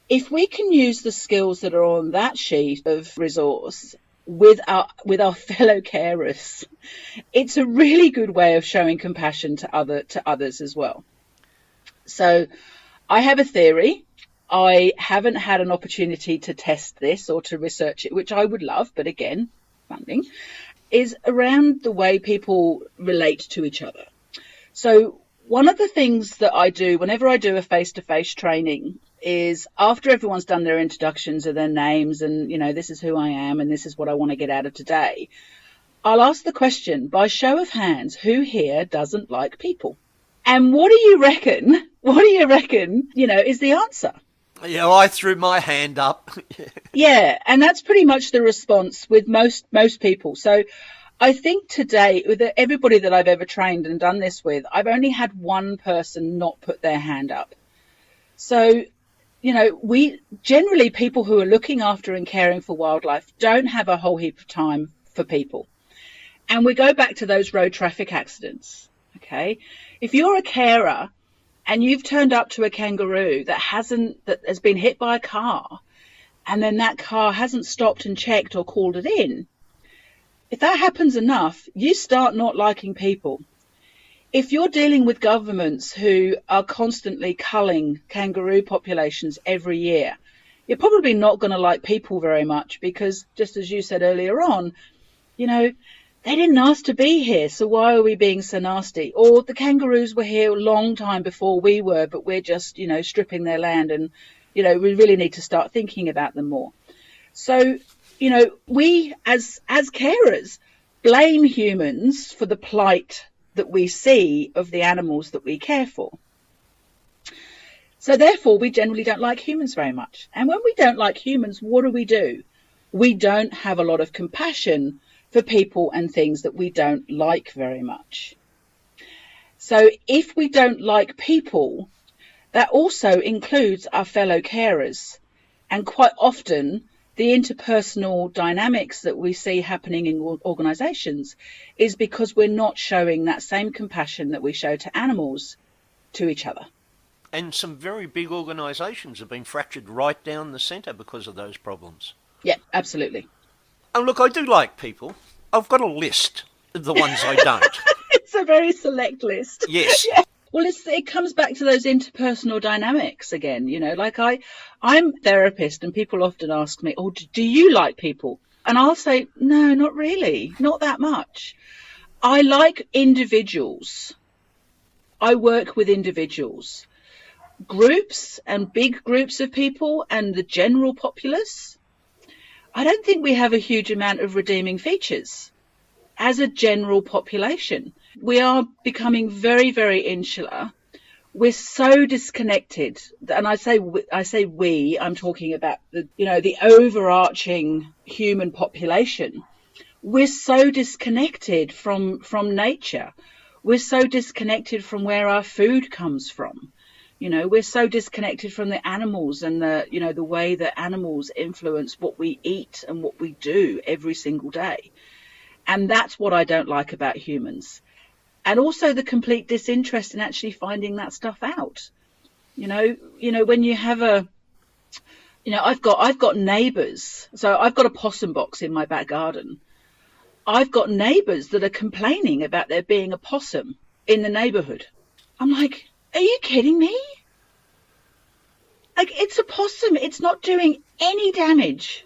if we can use the skills that are on that sheet of resource with our with our fellow carers, it's a really good way of showing compassion to other to others as well. So I have a theory. I haven't had an opportunity to test this or to research it, which I would love, but again, funding, is around the way people relate to each other. So one of the things that I do whenever I do a face to face training is after everyone's done their introductions of their names and, you know, this is who I am and this is what I want to get out of today, I'll ask the question by show of hands who here doesn't like people? And what do you reckon? What do you reckon, you know, is the answer? Yeah, I threw my hand up. yeah, and that's pretty much the response with most most people. So I think today, with everybody that I've ever trained and done this with, I've only had one person not put their hand up. So, you know, we generally people who are looking after and caring for wildlife don't have a whole heap of time for people. And we go back to those road traffic accidents. Okay. If you're a carer and you've turned up to a kangaroo that hasn't, that has been hit by a car, and then that car hasn't stopped and checked or called it in, if that happens enough, you start not liking people. If you're dealing with governments who are constantly culling kangaroo populations every year, you're probably not going to like people very much because, just as you said earlier on, you know, they didn't ask to be here, so why are we being so nasty? Or the kangaroos were here a long time before we were, but we're just, you know, stripping their land and, you know, we really need to start thinking about them more. So, you know, we as as carers blame humans for the plight that we see of the animals that we care for. So therefore we generally don't like humans very much. And when we don't like humans, what do we do? We don't have a lot of compassion for people and things that we don't like very much. So if we don't like people, that also includes our fellow carers. And quite often, the interpersonal dynamics that we see happening in organizations is because we're not showing that same compassion that we show to animals to each other. And some very big organizations have been fractured right down the centre because of those problems. Yeah, absolutely. And look, I do like people. I've got a list of the ones I don't. it's a very select list. Yes. Yeah. Well, it comes back to those interpersonal dynamics again. You know, like I, I'm a therapist, and people often ask me, "Oh, do you like people?" And I'll say, "No, not really, not that much. I like individuals. I work with individuals, groups, and big groups of people, and the general populace." I don't think we have a huge amount of redeeming features as a general population. We are becoming very, very insular. We're so disconnected, and I say I say we. I'm talking about the you know the overarching human population. We're so disconnected from from nature. We're so disconnected from where our food comes from. You know, we're so disconnected from the animals and the, you know, the way that animals influence what we eat and what we do every single day. And that's what I don't like about humans. And also the complete disinterest in actually finding that stuff out. You know, you know, when you have a, you know, I've got, I've got neighbors. So I've got a possum box in my back garden. I've got neighbors that are complaining about there being a possum in the neighborhood. I'm like, are you kidding me? Like it's a possum. It's not doing any damage.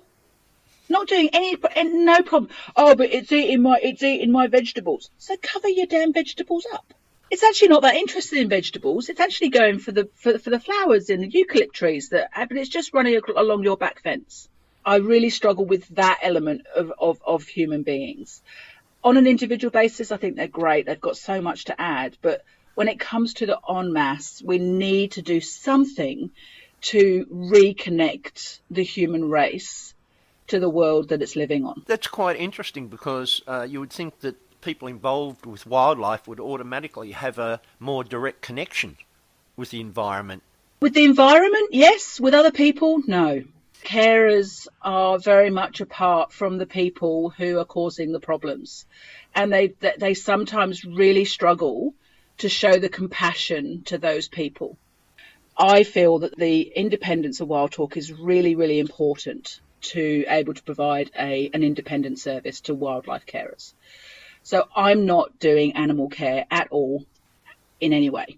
Not doing any, no problem. Oh, but it's eating my, it's eating my vegetables. So cover your damn vegetables up. It's actually not that interested in vegetables. It's actually going for the for, for the flowers in the eucalypt trees that, but it's just running along your back fence. I really struggle with that element of, of, of human beings. On an individual basis, I think they're great. They've got so much to add, but when it comes to the en masse, we need to do something to reconnect the human race to the world that it's living on. That's quite interesting because uh, you would think that people involved with wildlife would automatically have a more direct connection with the environment. With the environment, yes. With other people, no. Carers are very much apart from the people who are causing the problems, and they they sometimes really struggle to show the compassion to those people. I feel that the independence of Wild Talk is really, really important to able to provide a, an independent service to wildlife carers. So I'm not doing animal care at all in any way.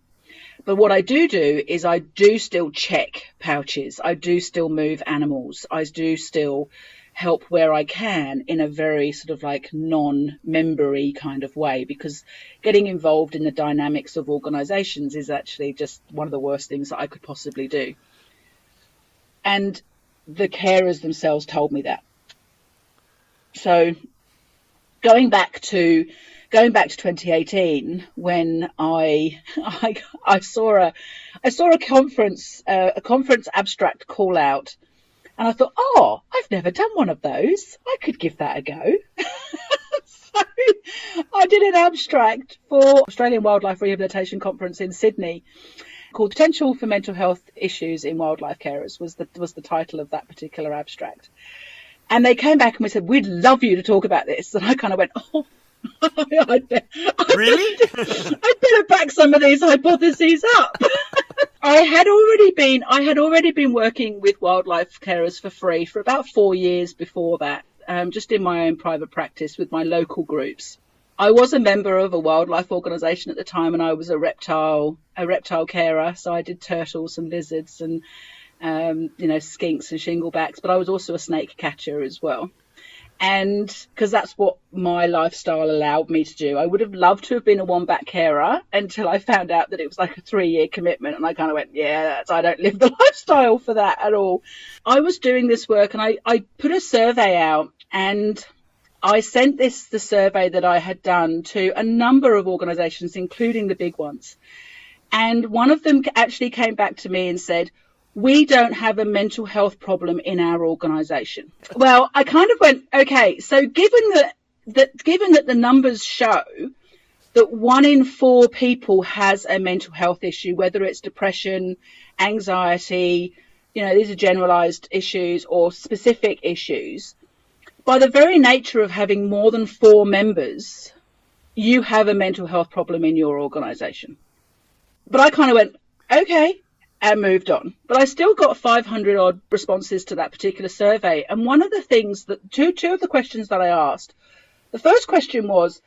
But what I do do is I do still check pouches. I do still move animals. I do still help where I can in a very sort of like non-membery kind of way because getting involved in the dynamics of organizations is actually just one of the worst things that I could possibly do. And the carers themselves told me that. So going back to going back to 2018 when I I, I saw a I saw a conference uh, a conference abstract call out and I thought, oh, I've never done one of those. I could give that a go. so I did an abstract for Australian Wildlife Rehabilitation Conference in Sydney called Potential for Mental Health Issues in Wildlife Carers was the was the title of that particular abstract. And they came back and we said, we'd love you to talk about this. And I kind of went, oh, better, I'd really? I'd better back some of these hypotheses up. I had already been I had already been working with wildlife carers for free for about four years before that, um, just in my own private practice with my local groups. I was a member of a wildlife organisation at the time, and I was a reptile a reptile carer. So I did turtles and lizards and um, you know skinks and shinglebacks, but I was also a snake catcher as well and because that's what my lifestyle allowed me to do. I would have loved to have been a wombat carer until I found out that it was like a three year commitment, and I kind of went, yeah, I don't live the lifestyle for that at all. I was doing this work, and I, I put a survey out, and I sent this the survey that I had done to a number of organisations, including the big ones, and one of them actually came back to me and said we don't have a mental health problem in our organization. Well, I kind of went, okay, so given that, that given that the numbers show that one in four people has a mental health issue, whether it's depression, anxiety, you know, these are generalized issues or specific issues. By the very nature of having more than four members, you have a mental health problem in your organization. But I kind of went, okay, and moved on. But I still got 500 odd responses to that particular survey. And one of the things that two two of the questions that I asked, the first question was,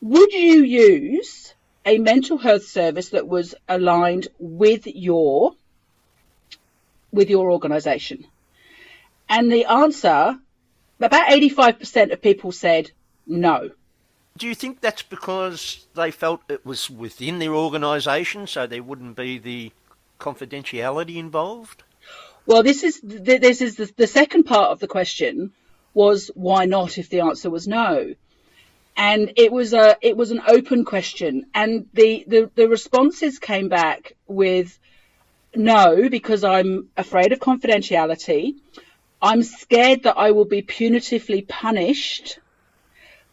would you use a mental health service that was aligned with your with your organization? And the answer, about 85% of people said no. Do you think that's because they felt it was within their organisation, so there wouldn't be the confidentiality involved? Well, this is this is the, the second part of the question was why not if the answer was no. And it was a it was an open question. And the, the the responses came back with no because i'm afraid of confidentiality. I'm scared that i will be punitively punished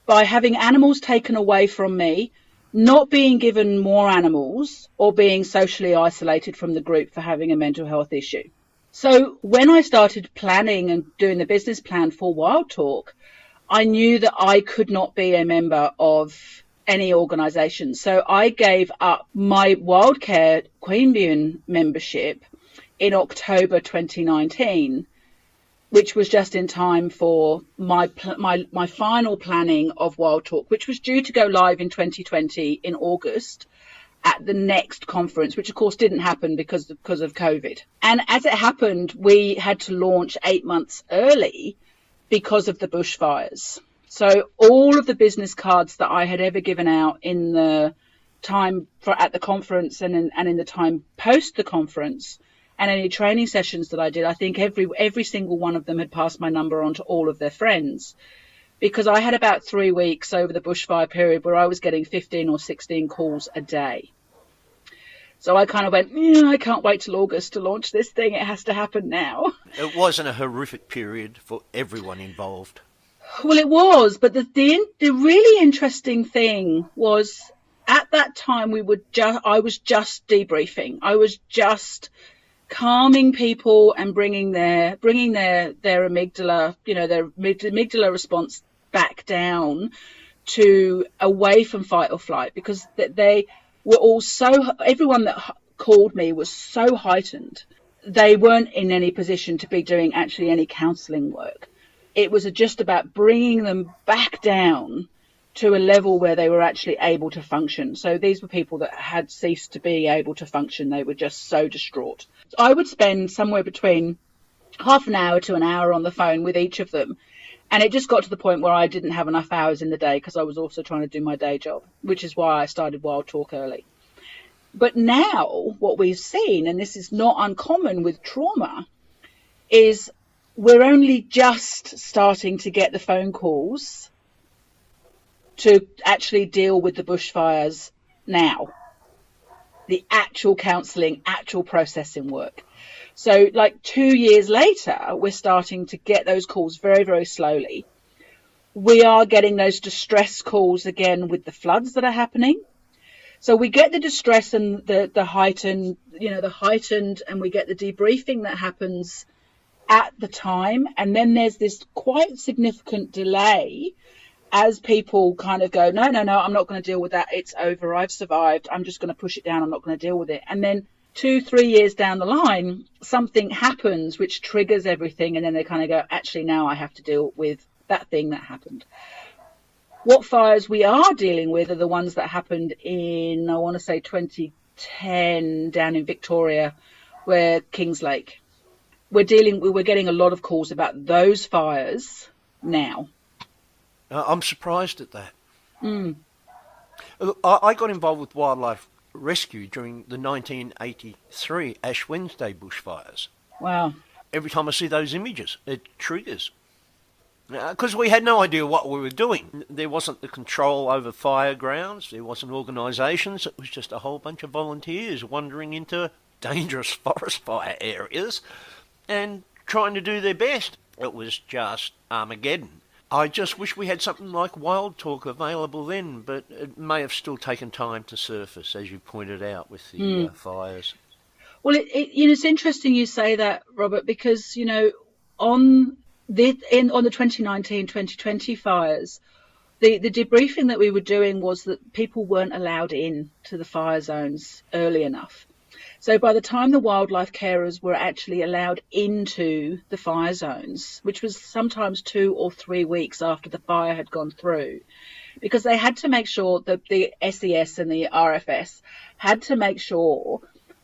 by having animals taken away from me not being given more animals or being socially isolated from the group for having a mental health issue. So when I started planning and doing the business plan for Wild Talk, I knew that I could not be a member of any organisation. So I gave up my Wildcare Queanbeyan membership in October 2019 which was just in time for my my my final planning of Wild Talk, which was due to go live in 2020 in August, at the next conference, which of course didn't happen because of, because of COVID. And as it happened, we had to launch eight months early because of the bushfires. So all of the business cards that I had ever given out in the time for at the conference and in, and in the time post the conference and any training sessions that I did, I think every every single one of them had passed my number on to all of their friends because I had about three weeks over the bushfire period where I was getting 15 or 16 calls a day. So I kind of went, yeah, I can't wait till August to launch this thing. It has to happen now. It wasn't a horrific period for everyone involved. Well, it was, but the the, the really interesting thing was at that time we were just I was just debriefing. I was just calming people and bringing their bringing their their amygdala, you know, their amygdala response back down to away from fight or flight because they were all so everyone that called me was so heightened. They weren't in any position to be doing actually any counselling work. It was just about bringing them back down to a level where they were actually able to function. So these were people that had ceased to be able to function. They were just so distraught. I would spend somewhere between half an hour to an hour on the phone with each of them. And it just got to the point where I didn't have enough hours in the day because I was also trying to do my day job, which is why I started Wild Talk early. But now, what we've seen, and this is not uncommon with trauma, is we're only just starting to get the phone calls to actually deal with the bushfires now. The actual counselling, actual processing work. So, like two years later, we're starting to get those calls very, very slowly. We are getting those distress calls again with the floods that are happening. So we get the distress and the, the heightened, you know, the heightened, and we get the debriefing that happens at the time. And then there's this quite significant delay as people kind of go, no, no, no, I'm not going to deal with that. It's over. I've survived. I'm just going to push it down. I'm not going to deal with it. And then two, three years down the line, something happens which triggers everything. And then they kind of go, actually, now I have to deal with that thing that happened. What fires we are dealing with are the ones that happened in, I want to say 2010 down in Victoria, where Kings Lake. We're dealing, we're getting a lot of calls about those fires now. Uh, I'm surprised at that. Mm. I, I got involved with wildlife rescue during the 1983 Ash Wednesday bushfires. Wow. Every time I see those images, it triggers. Because uh, we had no idea what we were doing. There wasn't the control over fire grounds, there wasn't organisations, it was just a whole bunch of volunteers wandering into dangerous forest fire areas and trying to do their best. It was just Armageddon. I just wish we had something like Wild Talk available then, but it may have still taken time to surface, as you pointed out with the mm. uh, fires. Well, it, it, you know, it's interesting you say that, Robert, because you know, on the in on the 2019-2020 fires, the the debriefing that we were doing was that people weren't allowed in to the fire zones early enough. So by the time the wildlife carers were actually allowed into the fire zones, which was sometimes two or three weeks after the fire had gone through, because they had to make sure that the SES and the RFS had to make sure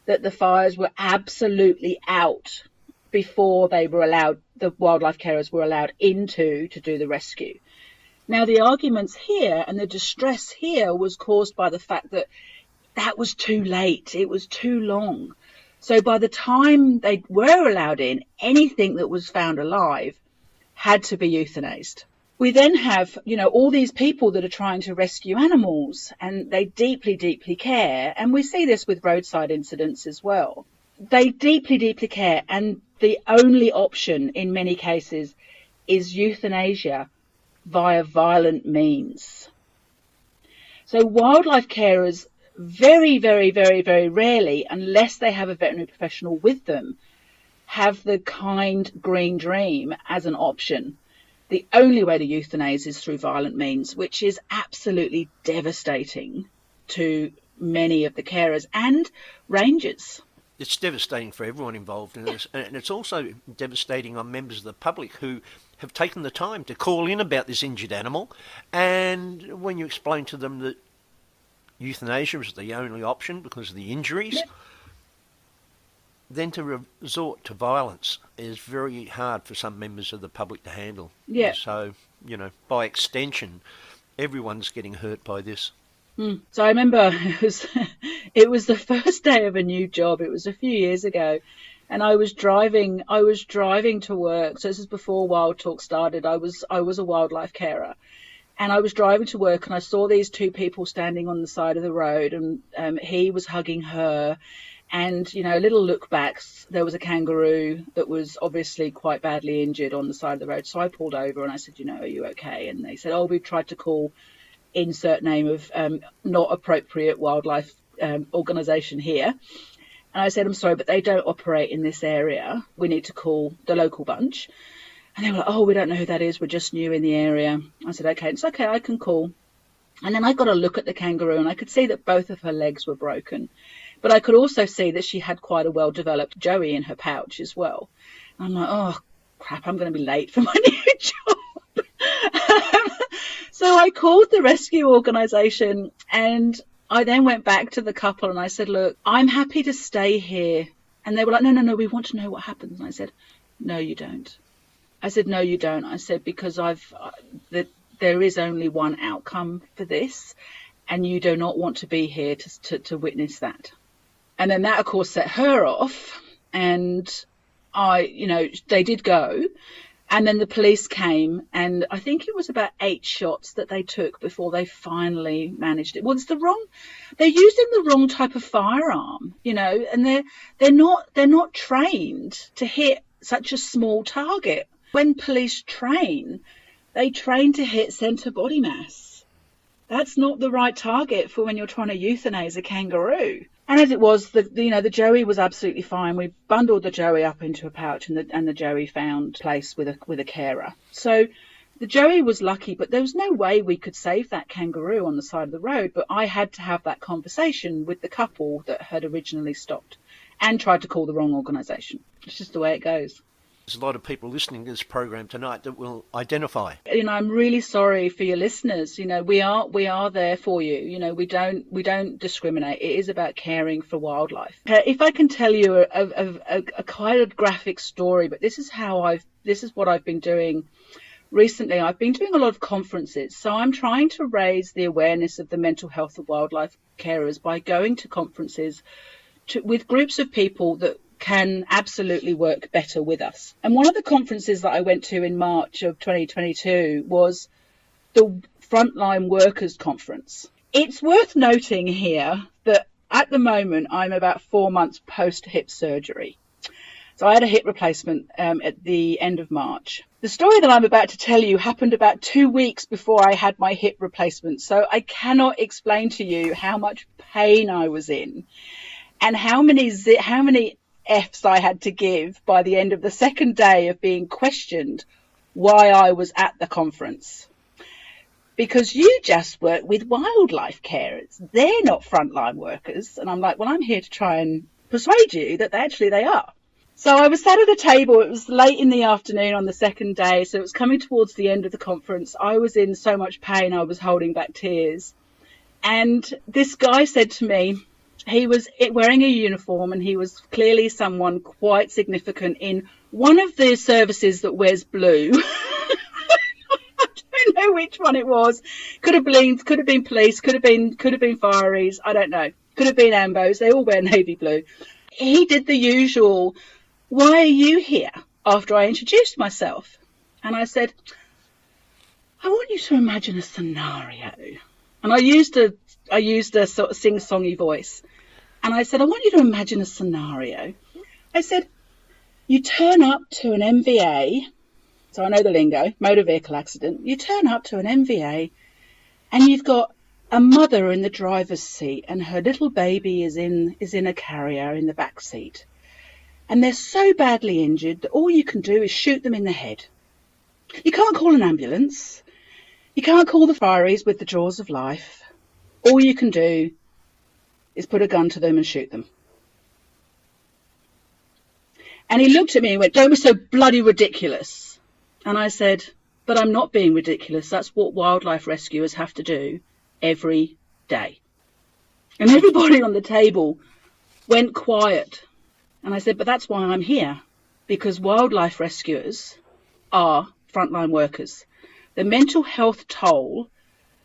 that the fires were absolutely out before they were allowed, the wildlife carers were allowed into to do the rescue. Now, the arguments here and the distress here was caused by the fact that that was too late. It was too long. So by the time they were allowed in, anything that was found alive had to be euthanized. We then have, you know, all these people that are trying to rescue animals and they deeply, deeply care. And we see this with roadside incidents as well. They deeply, deeply care. And the only option in many cases is euthanasia via violent means. So wildlife carers very, very, very, very rarely, unless they have a veterinary professional with them, have the kind green dream as an option. The only way to euthanize is through violent means, which is absolutely devastating to many of the carers and rangers. It's devastating for everyone involved in this, and it's also devastating on members of the public who have taken the time to call in about this injured animal. And when you explain to them that euthanasia is the only option because of the injuries, then to resort to violence is very hard for some members of the public to handle. Yeah. So, you know, by extension, everyone's getting hurt by this. Mm. So I remember it was it was the first day of a new job. It was a few years ago, and I was driving. I was driving to work. So this is before Wild Talk started. I was I was a wildlife carer, and I was driving to work, and I saw these two people standing on the side of the road, and um, he was hugging her. And you know, a little look back, there was a kangaroo that was obviously quite badly injured on the side of the road. So I pulled over and I said, you know, are you okay? And they said, oh, we've tried to call insert name of um, not appropriate wildlife um, organisation here. And I said, I'm sorry, but they don't operate in this area. We need to call the local bunch. And they were like, oh, we don't know who that is. We're just new in the area. I said, okay, it's okay. I can call. And then I got a look at the kangaroo and I could see that both of her legs were broken. But I could also see that she had quite a well developed Joey in her pouch as well. And I'm like, oh, crap, I'm going to be late for my new job. so I called the rescue organisation and I then went back to the couple and I said, look, I'm happy to stay here. And they were like, no, no, no, we want to know what happens. And I said, no, you don't. I said, no, you don't. I said, because I've, uh, that there is only one outcome for this and you do not want to be here to, to, to witness that. And then that, of course, set her off. And I, you know, they did go. And then the police came, and I think it was about eight shots that they took before they finally managed it. Well, it's the wrong. They're using the wrong type of firearm, you know, and they're they're not they're not trained to hit such a small target. When police train, they train to hit centre body mass. That's not the right target for when you're trying to euthanize a kangaroo. And as it was, the, you know the Joey was absolutely fine. We bundled the Joey up into a pouch, and the and the Joey found place with a with a carer. So the Joey was lucky, but there was no way we could save that kangaroo on the side of the road. But I had to have that conversation with the couple that had originally stopped, and tried to call the wrong organisation. It's just the way it goes. There's a lot of people listening to this program tonight that will identify. You know, I'm really sorry for your listeners. You know, we are we are there for you. You know, we don't we don't discriminate. It is about caring for wildlife. Uh, if I can tell you a, a, a, a quite a graphic story, but this is how I've this is what I've been doing recently. I've been doing a lot of conferences, so I'm trying to raise the awareness of the mental health of wildlife carers by going to conferences to, with groups of people that can absolutely work better with us. And one of the conferences that I went to in March of 2022 was the Frontline Workers Conference. It's worth noting here that at the moment I'm about four months post hip surgery. So I had a hip replacement um, at the end of March. The story that I'm about to tell you happened about two weeks before I had my hip replacement. So I cannot explain to you how much pain I was in and how many how many F's I had to give by the end of the second day of being questioned why I was at the conference. Because you just work with wildlife carers. They're not frontline workers. And I'm like, well, I'm here to try and persuade you that actually they are. So I was sat at a table. It was late in the afternoon on the second day. So it was coming towards the end of the conference. I was in so much pain. I was holding back tears. And this guy said to me, he was wearing a uniform and he was clearly someone quite significant in one of the services that wears blue. I don't know which one it was. Could have been, could have been police, could have been, could have been fireys. I don't know. Could have been ambos. They all wear navy blue. He did the usual. Why are you here? After I introduced myself, and I said, I want you to imagine a scenario. And I used a I used a sort of sing-songy voice. And I said, I want you to imagine a scenario. I said, you turn up to an MVA, so I know the lingo, motor vehicle accident. You turn up to an MVA and you've got a mother in the driver's seat and her little baby is in is in a carrier in the back seat. And they're so badly injured that all you can do is shoot them in the head. You can't call an ambulance. You can't call the fireys with the jaws of life. All you can do is put a gun to them and shoot them. And he looked at me and went, Don't be so bloody ridiculous. And I said, But I'm not being ridiculous. That's what wildlife rescuers have to do every day. And everybody on the table went quiet. And I said, but that's why I'm here, because wildlife rescuers are frontline workers. The mental health toll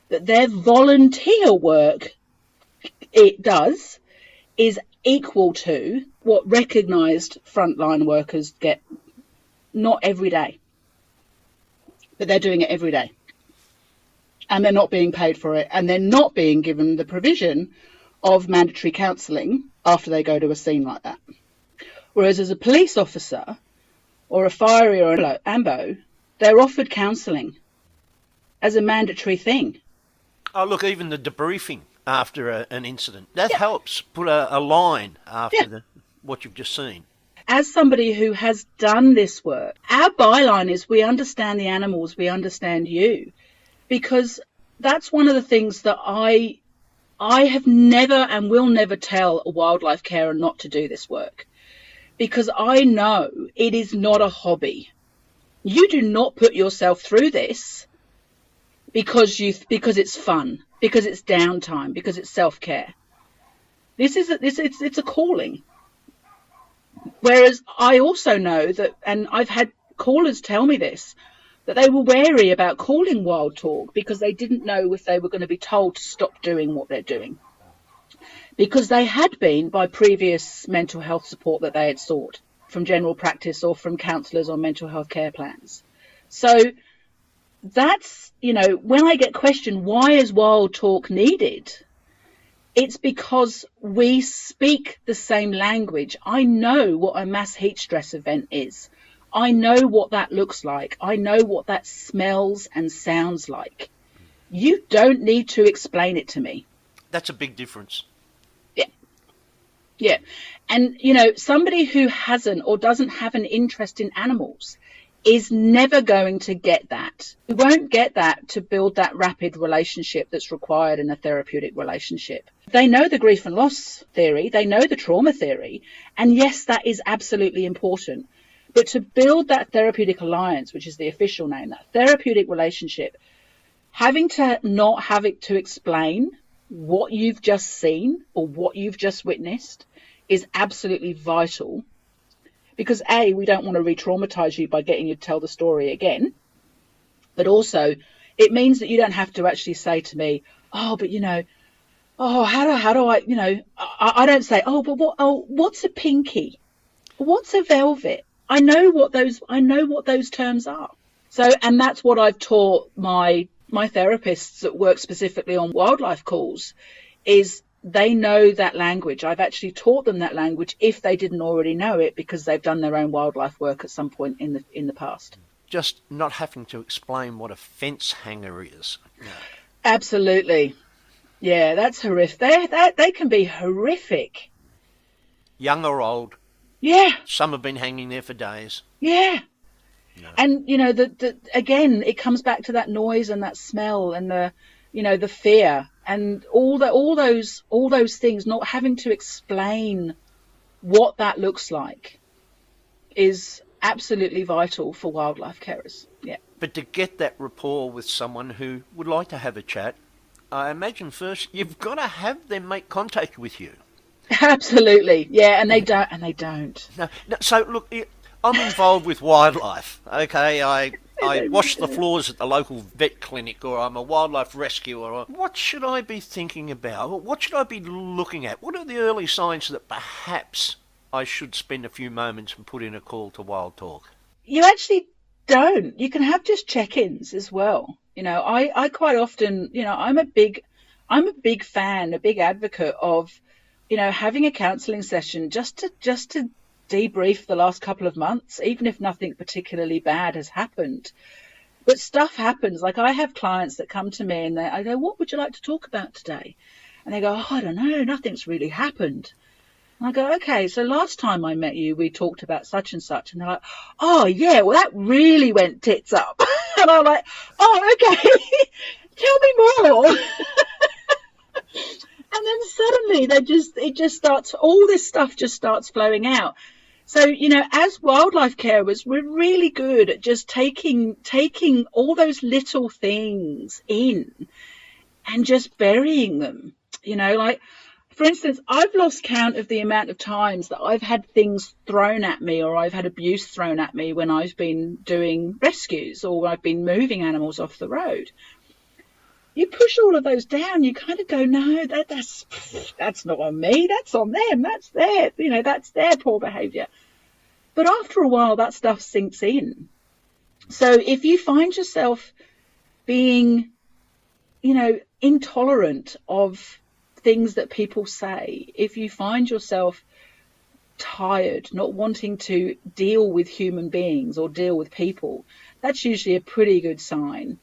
that their volunteer work it does is equal to what recognised frontline workers get not every day, but they're doing it every day. And they're not being paid for it, and they're not being given the provision of mandatory counselling after they go to a scene like that. Whereas as a police officer or a fiery or an AMBO, they're offered counselling as a mandatory thing. Oh, look, even the debriefing after a, an incident that yeah. helps put a, a line after yeah. the, what you've just seen. As somebody who has done this work, our byline is we understand the animals, we understand you, because that's one of the things that I I have never and will never tell a wildlife carer not to do this work because I know it is not a hobby. You do not put yourself through this because you because it's fun, because it's downtime, because it's self-care. This is a, this it's it's a calling. Whereas I also know that and I've had callers tell me this that they were wary about calling Wild Talk because they didn't know if they were going to be told to stop doing what they're doing. Because they had been by previous mental health support that they had sought from general practice or from counsellors or mental health care plans. So that's, you know, when I get questioned, why is Wild Talk needed? It's because we speak the same language. I know what a mass heat stress event is. I know what that looks like. I know what that smells and sounds like. You don't need to explain it to me. That's a big difference. Yeah. Yeah. And, you know, somebody who hasn't or doesn't have an interest in animals is never going to get that. You won't get that to build that rapid relationship that's required in a therapeutic relationship. They know the grief and loss theory, they know the trauma theory, and yes, that is absolutely important. But to build that therapeutic alliance, which is the official name, that therapeutic relationship, having to not have it to explain what you've just seen or what you've just witnessed is absolutely vital. Because A, we don't want to re traumatize you by getting you to tell the story again. But also, it means that you don't have to actually say to me, oh, but you know, oh, how do, how do I, you know, I, I don't say, oh, but what, oh, what's a pinky? What's a velvet? I know what those I know what those terms are. So and that's what I've taught my my therapists that work specifically on wildlife calls is they know that language. I've actually taught them that language if they didn't already know it because they've done their own wildlife work at some point in the in the past. Just not having to explain what a fence hanger is. Absolutely. Yeah, that's horrific. They, they, they can be horrific. Young or old. Yeah. Some have been hanging there for days. Yeah. No. And you know, the, the again, it comes back to that noise and that smell and the, you know, the fear and all the all those all those things. Not having to explain what that looks like is absolutely vital for wildlife carers. Yeah. But to get that rapport with someone who would like to have a chat, I imagine first you've got to have them make contact with you. Absolutely, yeah, and they don't, and they don't. No, no so look, I'm involved with wildlife. Okay, I I wash the floors at the local vet clinic, or I'm a wildlife rescuer. What should I be thinking about? What should I be looking at? What are the early signs that perhaps I should spend a few moments and put in a call to Wild Talk? You actually don't. You can have just check-ins as well. You know, I, I quite often, you know, I'm a big, I'm a big fan, a big advocate of you know, having a counselling session just to just to debrief the last couple of months, even if nothing particularly bad has happened. But stuff happens. Like I have clients that come to me and they, I go, "What would you like to talk about today?" And they go, oh, "I don't know. Nothing's really happened." And I go, "Okay, so last time I met you, we talked about such and such." And they're like, "Oh yeah, well that really went tits up." and I'm like, "Oh okay, tell me more." and then suddenly they just it just starts all this stuff just starts flowing out so you know as wildlife carers we're really good at just taking taking all those little things in and just burying them you know like for instance, I've lost count of the amount of times that I've had things thrown at me or I've had abuse thrown at me when I've been doing rescues or I've been moving animals off the road. You push all of those down, you kind of go, no, that, that's that's not on me, that's on them, that's their, you know, that's their poor behaviour. But after a while, that stuff sinks in. So if you find yourself being, you know, intolerant of things that people say, if you find yourself tired, not wanting to deal with human beings or deal with people, that's usually a pretty good sign.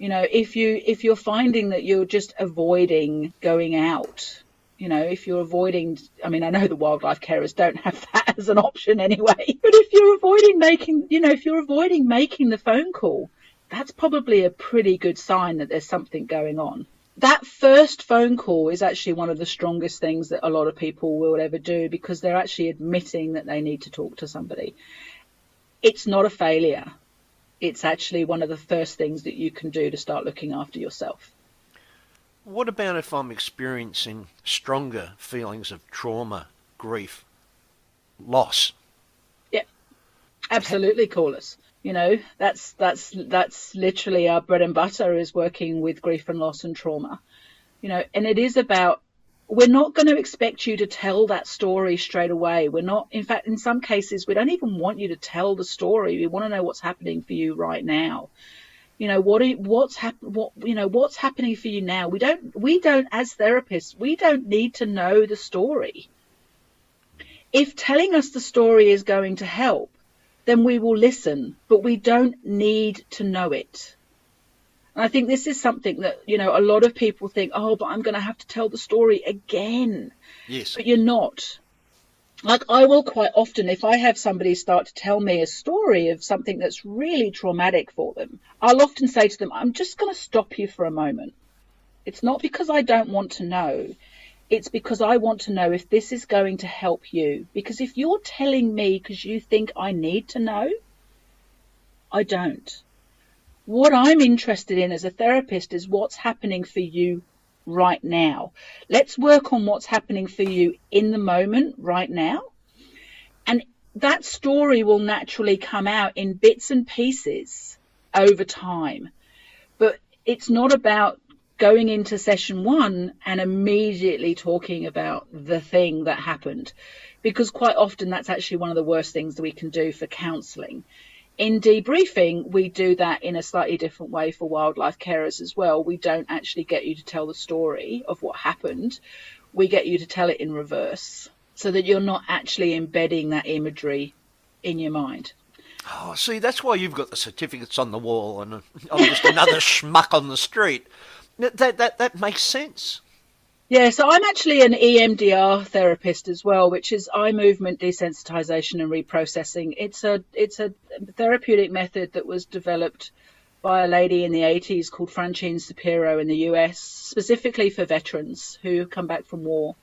You know, if you if you're finding that you're just avoiding going out, you know, if you're avoiding I mean, I know the wildlife carers don't have that as an option anyway, but if you're avoiding making, you know, if you're avoiding making the phone call, that's probably a pretty good sign that there's something going on that first phone call is actually one of the strongest things that a lot of people will ever do because they're actually admitting that they need to talk to somebody. It's not a failure. It's actually one of the first things that you can do to start looking after yourself. What about if I'm experiencing stronger feelings of trauma, grief, loss? Yeah, absolutely call us you know that's that's that's literally our bread and butter is working with grief and loss and trauma you know and it is about we're not going to expect you to tell that story straight away. We're not in fact in some cases we don't even want you to tell the story. We want to know what's happening for you right now. You know what what's hap- what you know what's happening for you now? We don't we don't as therapists we don't need to know the story. If telling us the story is going to help then we will listen, but we don't need to know it. And I think this is something that, you know, a lot of people think, oh, but I'm going to have to tell the story again. Yes. But you're not. Like, I will quite often, if I have somebody start to tell me a story of something that's really traumatic for them, I'll often say to them, I'm just going to stop you for a moment. It's not because I don't want to know. It's because I want to know if this is going to help you. Because if you're telling me because you think I need to know, I don't. What I'm interested in as a therapist is what's happening for you right now. Let's work on what's happening for you in the moment right now. And that story will naturally come out in bits and pieces over time. But it's not about going into session one and immediately talking about the thing that happened. Because quite often that's actually one of the worst things that we can do for counselling. In debriefing, we do that in a slightly different way for wildlife carers as well. We don't actually get you to tell the story of what happened. We get you to tell it in reverse so that you're not actually embedding that imagery in your mind. Oh, see, that's why you've got the certificates on the wall and I'm just another schmuck on the street. That, that, that makes sense. Yeah, so I'm actually an EMDR therapist as well, which is eye movement desensitization and reprocessing. It's a it's a therapeutic method that was developed by a lady in the 80s called Francine Shapiro in the US, specifically for veterans who come back from war.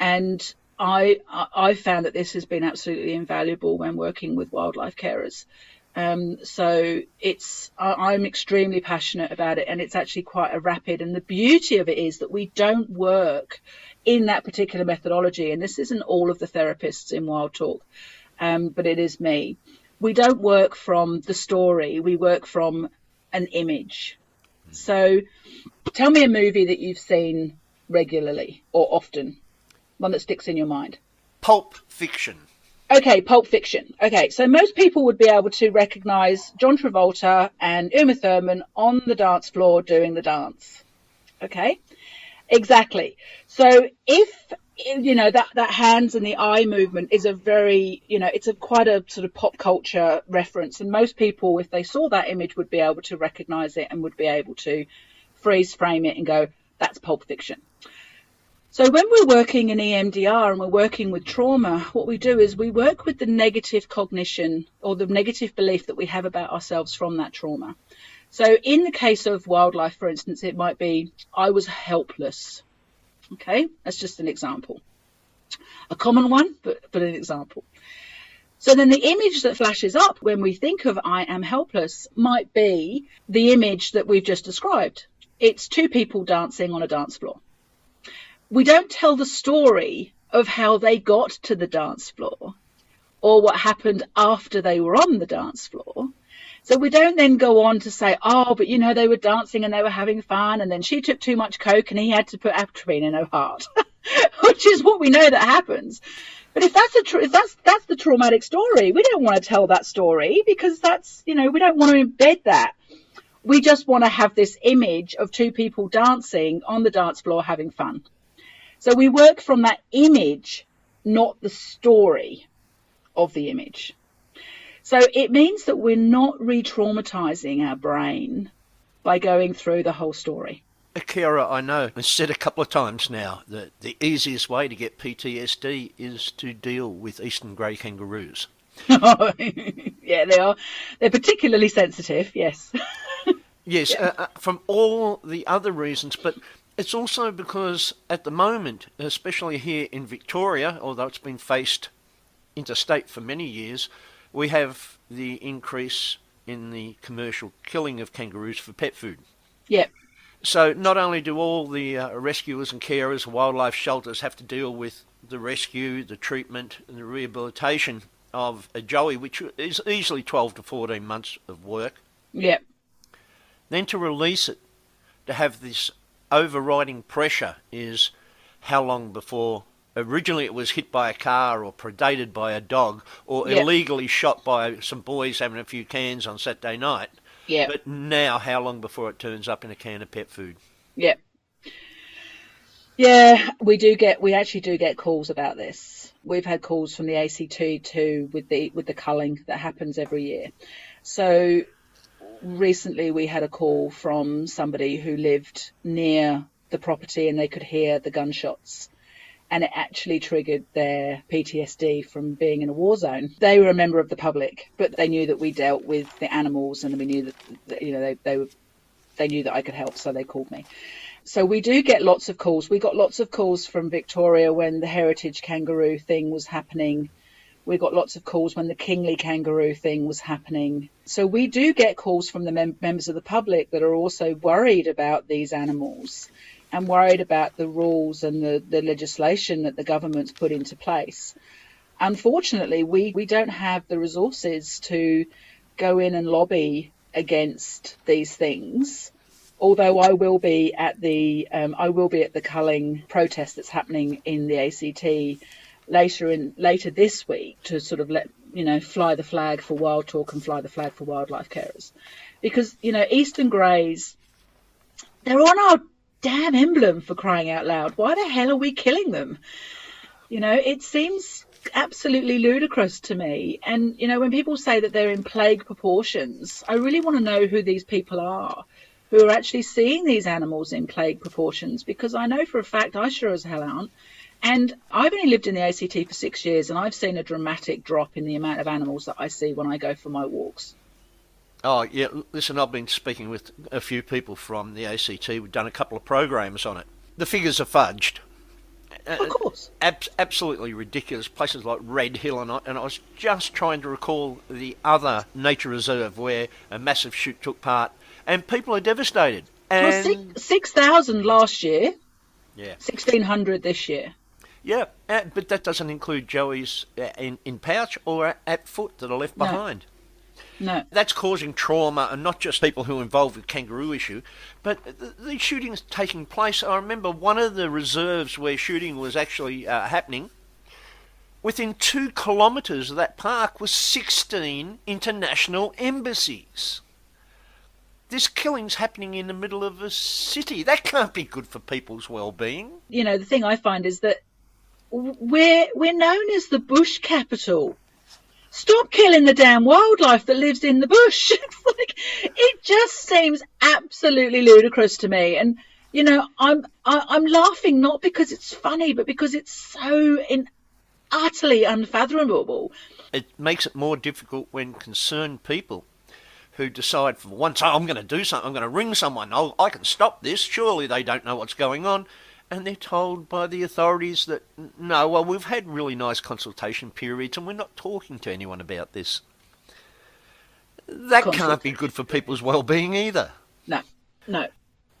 And I I found that this has been absolutely invaluable when working with wildlife carers. Um, so it's I, am extremely passionate about it, and it's actually quite a rapid. And the beauty of it is that we don't work in that particular methodology, and this isn't all of the therapists in Wild Talk, um, but it is me. We don't work from the story; we work from an image. So, tell me a movie that you've seen regularly or often, one that sticks in your mind. Pulp Fiction. Okay, Pulp Fiction. Okay, so most people would be able to recognize John Travolta and Uma Thurman on the dance floor doing the dance. Okay, exactly. So if you know that that hands and the eye movement is a very you know it's a quite a sort of pop culture reference, and most people, if they saw that image, would be able to recognize it and would be able to freeze frame it and go, "That's Pulp Fiction." So when we're working in EMDR and we're working with trauma, what we do is we work with the negative cognition or the negative belief that we have about ourselves from that trauma. So in the case of wildlife, for instance, it might be, I was helpless. Okay, that's just an example. A common one, but, but an example. So then the image that flashes up when we think of I am helpless might be the image that we've just described. It's two people dancing on a dance floor we don't tell the story of how they got to the dance floor or what happened after they were on the dance floor. So we don't then go on to say, oh, but you know, they were dancing and they were having fun, and then she took too much coke and he had to put atropine in her heart, which is what we know that happens. But if that's a tr- if that's that's the traumatic story, we don't want to tell that story because that's you know we don't want to embed that. We just want to have this image of two people dancing on the dance floor having fun. So we work from that image, not the story of the image. So it means that we're not re traumatizing our brain by going through the whole story. Akira, I know, I've said a couple of times now that the easiest way to get PTSD is to deal with eastern grey kangaroos. yeah, they are. They're particularly sensitive, yes. yes, yeah. uh, uh, from all the other reasons, but it's also because at the moment, especially here in Victoria, although it's been faced interstate for many years, we have the increase in the commercial killing of kangaroos for pet food. Yep. So not only do all the uh, rescuers and carers, wildlife shelters have to deal with the rescue, the treatment, and the rehabilitation of a joey, which is easily 12 to 14 months of work. Yep. Then to release it, to have this overriding pressure is how long before originally it was hit by a car or predated by a dog or yep. illegally shot by some boys having a few cans on Saturday night. Yeah. But now, how long before it turns up in a can of pet food? Yeah. Yeah, we do get we actually do get calls about this. We've had calls from the ACT too with the with the culling that happens every year. So recently we had a call from somebody who lived near the property and they could hear the gunshots and it actually triggered their PTSD from being in a war zone. They were a member of the public, but they knew that we dealt with the animals, and we knew that, you know they they were they knew that I could help, so they called me. So we do get lots of calls. We got lots of calls from Victoria when the heritage kangaroo thing was happening. We got lots of calls when the kingly kangaroo thing was happening. So we do get calls from the mem- members of the public that are also worried about these animals and worried about the rules and the, the legislation that the government's put into place. Unfortunately, we, we don't have the resources to go in and lobby against these things. Although I will be at the um, I will be at the culling protest that's happening in the ACT later in later this week to sort of let you know fly the flag for wild talk and fly the flag for wildlife carers, because you know eastern greys they're on our damn emblem for crying out loud. Why the hell are we killing them? You know, it seems absolutely ludicrous to me. And, you know, when people say that they're in plague proportions, I really want to know who these people are who are actually seeing these animals in plague proportions because I know for a fact I sure as hell aren't. And I've only lived in the ACT for six years and I've seen a dramatic drop in the amount of animals that I see when I go for my walks. Oh, yeah. Listen, I've been speaking with a few people from the ACT. We've done a couple of programs on it. The figures are fudged. Uh, of course. Ab- absolutely ridiculous. Places like Red Hill, and I, and I was just trying to recall the other nature reserve where a massive shoot took part, and people are devastated. And... Well, 6,000 6, last year. Yeah. 1,600 this year. Yeah, uh, but that doesn't include Joey's uh, in, in pouch or at, at foot that are left no. behind. No. That's causing trauma, and not just people who are involved with kangaroo issue, but the, the shootings taking place. I remember one of the reserves where shooting was actually uh, happening. Within two kilometres of that park was 16 international embassies. This killing's happening in the middle of a city. That can't be good for people's well-being. You know, the thing I find is that we're we're known as the bush capital stop killing the damn wildlife that lives in the bush. it's like it just seems absolutely ludicrous to me. And you know, I'm I, am i am laughing not because it's funny, but because it's so in utterly unfathomable. It makes it more difficult when concerned people who decide for once, oh, I'm going to do something, I'm going to ring someone, oh, I can stop this. Surely they don't know what's going on and they're told by the authorities that no, well, we've had really nice consultation periods and we're not talking to anyone about this. That can't be good for people's well-being either. No, no.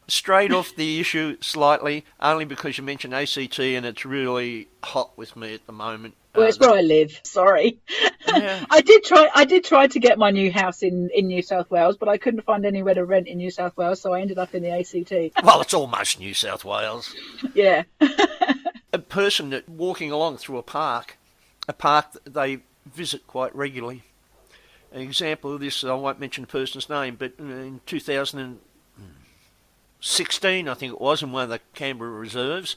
Strayed off the issue slightly, only because you mentioned ACT and it's really hot with me at the moment. Well, it's uh, where I live. Sorry, yeah. I did try. I did try to get my new house in in New South Wales, but I couldn't find anywhere to rent in New South Wales, so I ended up in the ACT. Well, it's almost New South Wales. Yeah. a person that walking along through a park, a park that they visit quite regularly. An example of this, I won't mention the person's name, but in 2000. 16, I think it was, in one of the Canberra reserves.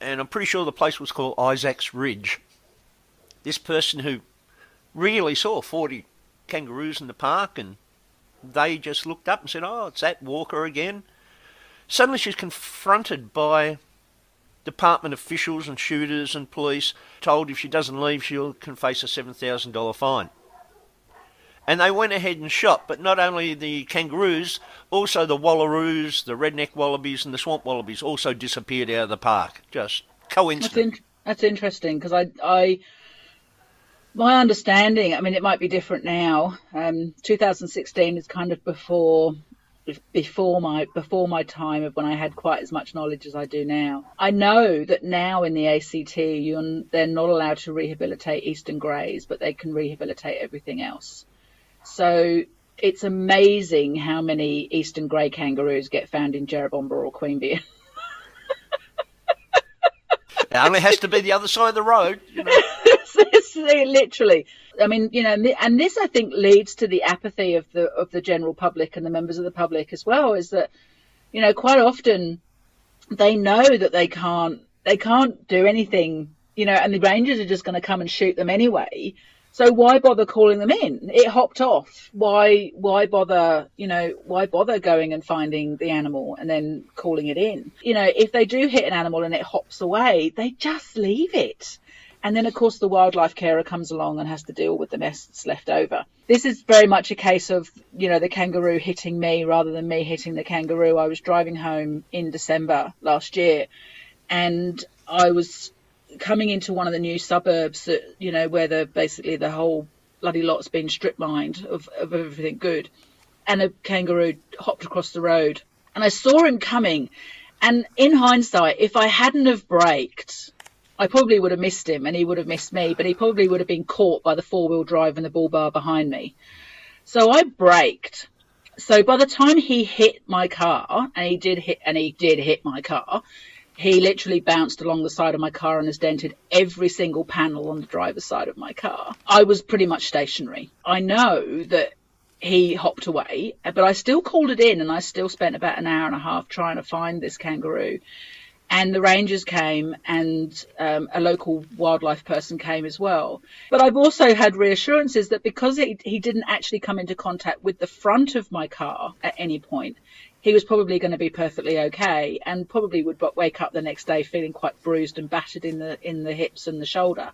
And I'm pretty sure the place was called Isaacs Ridge. This person who really saw 40 kangaroos in the park and they just looked up and said, Oh, it's that Walker again. Suddenly she's confronted by department officials and shooters and police, told if she doesn't leave, she can face a $7,000 fine. And they went ahead and shot, but not only the kangaroos, also the wallaroos, the redneck wallabies, and the swamp wallabies also disappeared out of the park. Just coincidence. That's, in- that's interesting because I, I, my understanding, I mean, it might be different now. Um, 2016 is kind of before before my before my time of when I had quite as much knowledge as I do now. I know that now in the ACT you—they're not allowed to rehabilitate eastern greys, but they can rehabilitate everything else. So it's amazing how many eastern grey kangaroos get found in Jerrabomberra or Queanbeyan. it only has to be the other side of the road. You know. Literally, I mean, you know, and this I think leads to the apathy of the of the general public and the members of the public as well. Is that, you know, quite often they know that they can't they can't do anything, you know, and the rangers are just going to come and shoot them anyway. So why bother calling them in? It hopped off. Why why bother, you know, why bother going and finding the animal and then calling it in? You know, if they do hit an animal and it hops away, they just leave it. And then, of course, the wildlife carer comes along and has to deal with the mess that's left over. This is very much a case of, you know, the kangaroo hitting me rather than me hitting the kangaroo. I was driving home in December last year and I was coming into one of the new suburbs that you know where the basically the whole bloody lot's been strip mined of, of everything good, and a kangaroo hopped across the road, and I saw him coming, and in hindsight, if I hadn't have braked, I probably would have missed him, and he would have missed me, but he probably would have been caught by the four wheel drive and the bull bar behind me. So I braked. So by the time he hit my car, and he did hit, and he did hit my car, he literally bounced along the side of my car and has dented every single panel on the driver's side of my car. I was pretty much stationary. I know that he hopped away, but I still called it in and I still spent about an hour and a half trying to find this kangaroo. And the rangers came and um, a local wildlife person came as well. But I've also had reassurances that because he, he didn't actually come into contact with the front of my car at any point, he was probably going to be perfectly okay and probably would wake up the next day feeling quite bruised and battered in the in the hips and the shoulder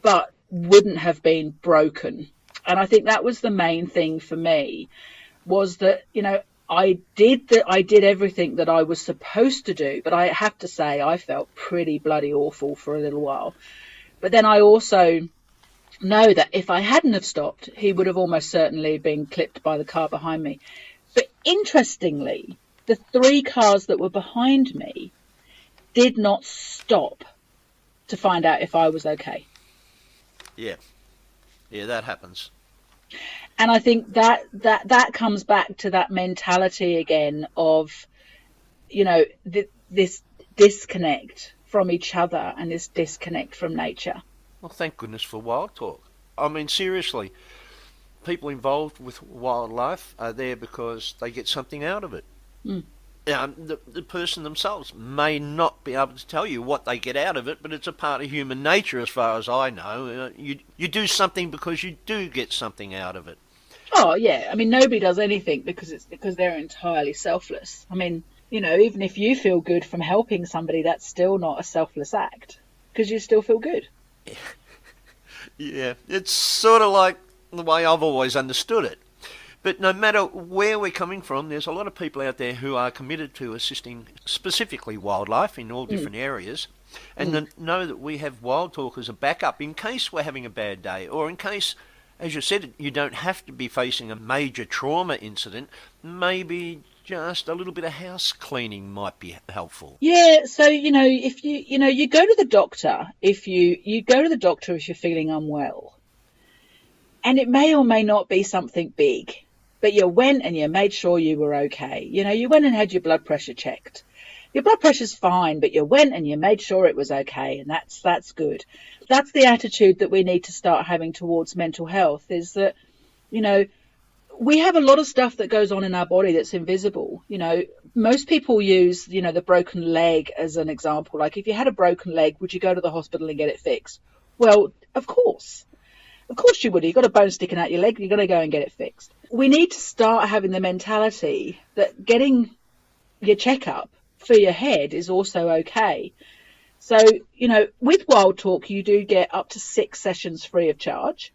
but wouldn't have been broken and i think that was the main thing for me was that you know I did that. I did everything that I was supposed to do, but I have to say I felt pretty bloody awful for a little while. But then I also know that if I hadn't have stopped, he would have almost certainly been clipped by the car behind me. Interestingly, the three cars that were behind me did not stop to find out if I was okay. Yeah. Yeah, that happens. And I think that that that comes back to that mentality again of you know th- this disconnect from each other and this disconnect from nature. Well, thank goodness for Wild Talk. I mean, seriously, people involved with wildlife are there because they get something out of it. Mm. Um, the, the person themselves may not be able to tell you what they get out of it, but it's a part of human nature, as far as I know. Uh, you you do something because you do get something out of it. Oh yeah, I mean nobody does anything because it's because they're entirely selfless. I mean, you know, even if you feel good from helping somebody, that's still not a selfless act because you still feel good. yeah, it's sort of like the way I've always understood it. But no matter where we're coming from, there's a lot of people out there who are committed to assisting specifically wildlife in all mm. different mm. areas and mm. know that we have Wild Talk as a backup in case we're having a bad day or in case, as you said, you don't have to be facing a major trauma incident. Maybe just a little bit of house cleaning might be helpful. Yeah, so you know, if you you know, you go to the doctor if you you go to the doctor if you're feeling unwell. And it may or may not be something big, but you went and you made sure you were okay. You know, you went and had your blood pressure checked. Your blood pressure's fine, but you went and you made sure it was okay, and that's that's good. That's the attitude that we need to start having towards mental health is that, you know, we have a lot of stuff that goes on in our body that's invisible. You know, most people use, you know, the broken leg as an example. Like if you had a broken leg, would you go to the hospital and get it fixed? Well, of course. Of course you would. You've got a bone sticking out your leg, you're going to go and get it fixed. We need to start having the mentality that getting your checkup for your head is also okay. So, you know, with Wild Talk, you do get up to six sessions free of charge.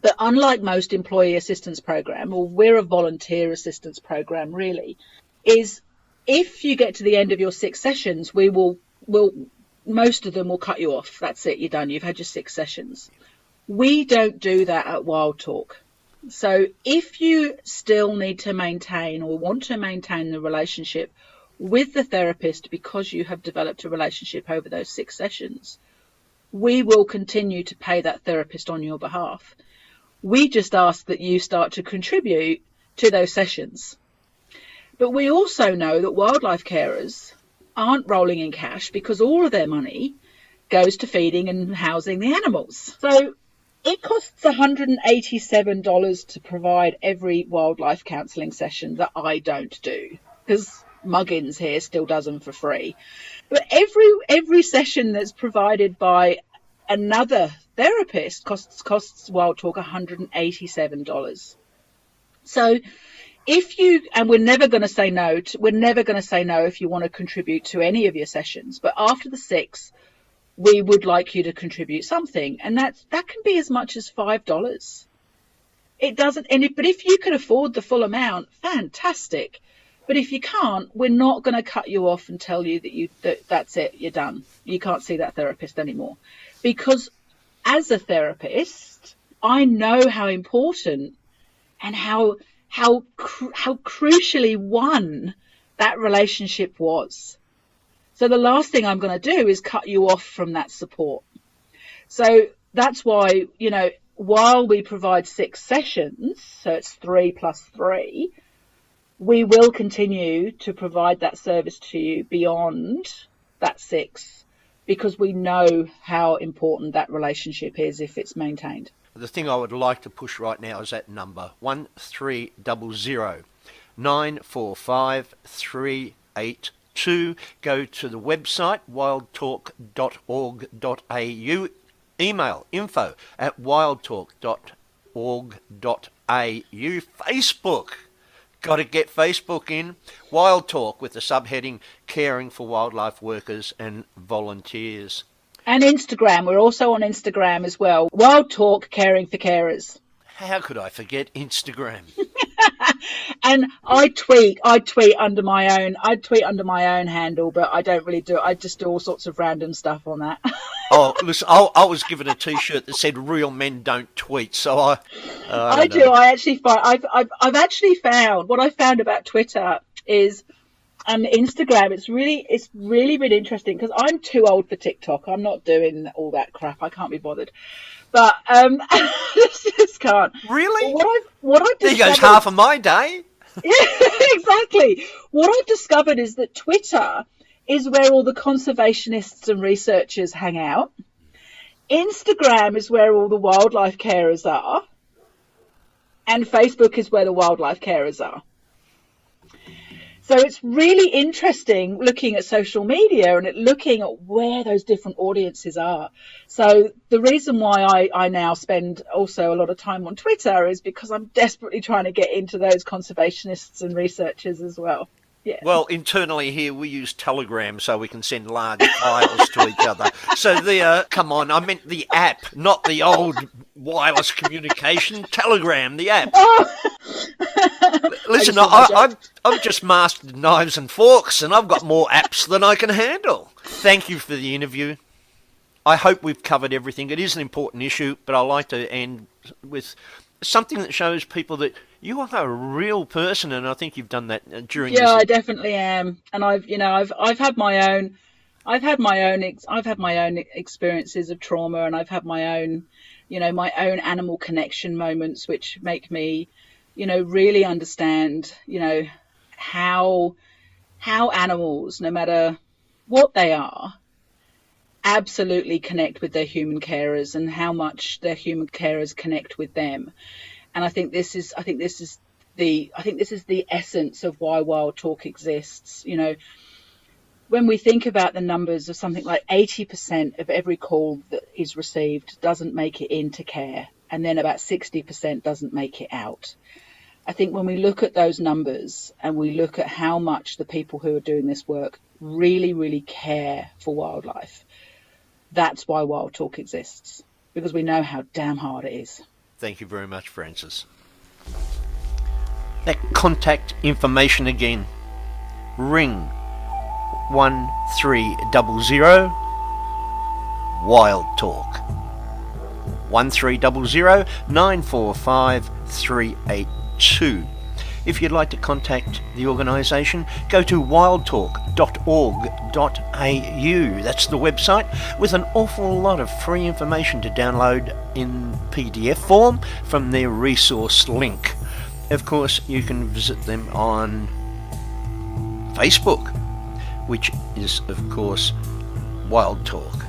But unlike most employee assistance program, or we're a volunteer assistance program really, is if you get to the end of your six sessions, we will will most of them will cut you off. That's it, you're done. You've had your six sessions. We don't do that at Wild Talk. So if you still need to maintain or want to maintain the relationship with the therapist because you have developed a relationship over those six sessions, we will continue to pay that therapist on your behalf. We just ask that you start to contribute to those sessions. But we also know that wildlife carers aren't rolling in cash because all of their money goes to feeding and housing the animals. So it costs $187 to provide every wildlife counselling session that I don't do because Muggins here still does them for free. But every every session that's provided by another therapist costs costs Wild Talk $187. So if you and we're never going to say no to, we're never going to say no if you want to contribute to any of your sessions but after the six we would like you to contribute something. And that that can be as much as five dollars. It doesn't and but if you can afford the full amount fantastic. But if you can't we're not going to cut you off and tell you that you that that's it you're done. You can't see that therapist anymore. Because as a therapist i know how important and how how how crucially one that relationship was. So the last thing I'm going to do is cut you off from that support. So that's why, you know, while we provide six sessions, so it's three plus three, we will continue to provide that service to you beyond that six because we know how important that relationship is if it's maintained. The thing I would like to push right now is that number 1300 945 To go to the website wildtalk.org.au. Email info at wildtalk.org.au. Facebook. Got to get Facebook in. Wild Talk with the subheading Caring for Wildlife Workers and Volunteers and Instagram. We're also on Instagram as well. Wild Talk Caring for Carers. How could I forget Instagram? and I tweet, I tweet under my own, I tweet under my own handle, but I don't really do it. I just do all sorts of random stuff on that. oh, listen, I, I, was given a T-shirt that said "Real men don't tweet," so I. Uh, I, I do. I actually find I've, I've I've actually found what I found about Twitter is and Instagram, it's really, it's really, really interesting because I'm too old for TikTok. I'm not doing all that crap. I can't be bothered. But um, just can't. Really? What I've, what I've there goes half of my day. yeah, exactly. What I've discovered is that Twitter is where all the conservationists and researchers hang out. Instagram is where all the wildlife carers are. And Facebook is where the wildlife carers are. So it's really interesting looking at social media and looking at where those different audiences are. So the reason why I, I now spend also a lot of time on Twitter is because I'm desperately trying to get into those conservationists and researchers as well. Yeah. Well, internally here we use Telegram so we can send large files to each other. So the uh, come on, I meant the app, not the old wireless communication. Telegram, the app. Oh. Listen, I, I'm I'm just mastered knives and forks, and I've got more apps than I can handle. Thank you for the interview. I hope we've covered everything. It is an important issue, but I like to end with something that shows people that you are a real person, and I think you've done that uh, during. Yeah, this... I definitely am, and I've you know I've I've had my own. I've had my own ex- I've had my own experiences of trauma and I've had my own you know my own animal connection moments which make me you know really understand you know how how animals no matter what they are absolutely connect with their human carers and how much their human carers connect with them and I think this is I think this is the I think this is the essence of why wild talk exists you know when we think about the numbers of something like 80% of every call that is received doesn't make it into care, and then about 60% doesn't make it out. I think when we look at those numbers and we look at how much the people who are doing this work really, really care for wildlife, that's why Wild Talk exists, because we know how damn hard it is. Thank you very much, Frances. That contact information again. Ring 1300 Wild Talk 1300 945 382. If you'd like to contact the organisation, go to wildtalk.org.au. That's the website with an awful lot of free information to download in PDF form from their resource link. Of course, you can visit them on Facebook which is, of course, Wild Talk,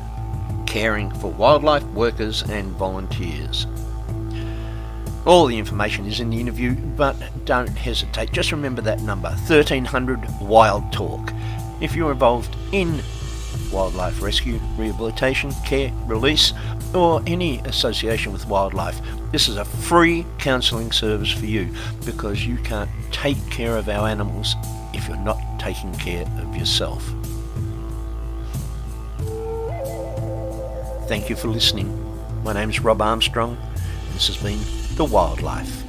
caring for wildlife workers and volunteers. All the information is in the interview, but don't hesitate. Just remember that number 1300 Wild Talk. If you're involved in wildlife rescue, rehabilitation, care, release, or any association with wildlife, this is a free counselling service for you because you can't take care of our animals if you're not taking care of yourself. Thank you for listening. My name is Rob Armstrong. This has been The Wildlife.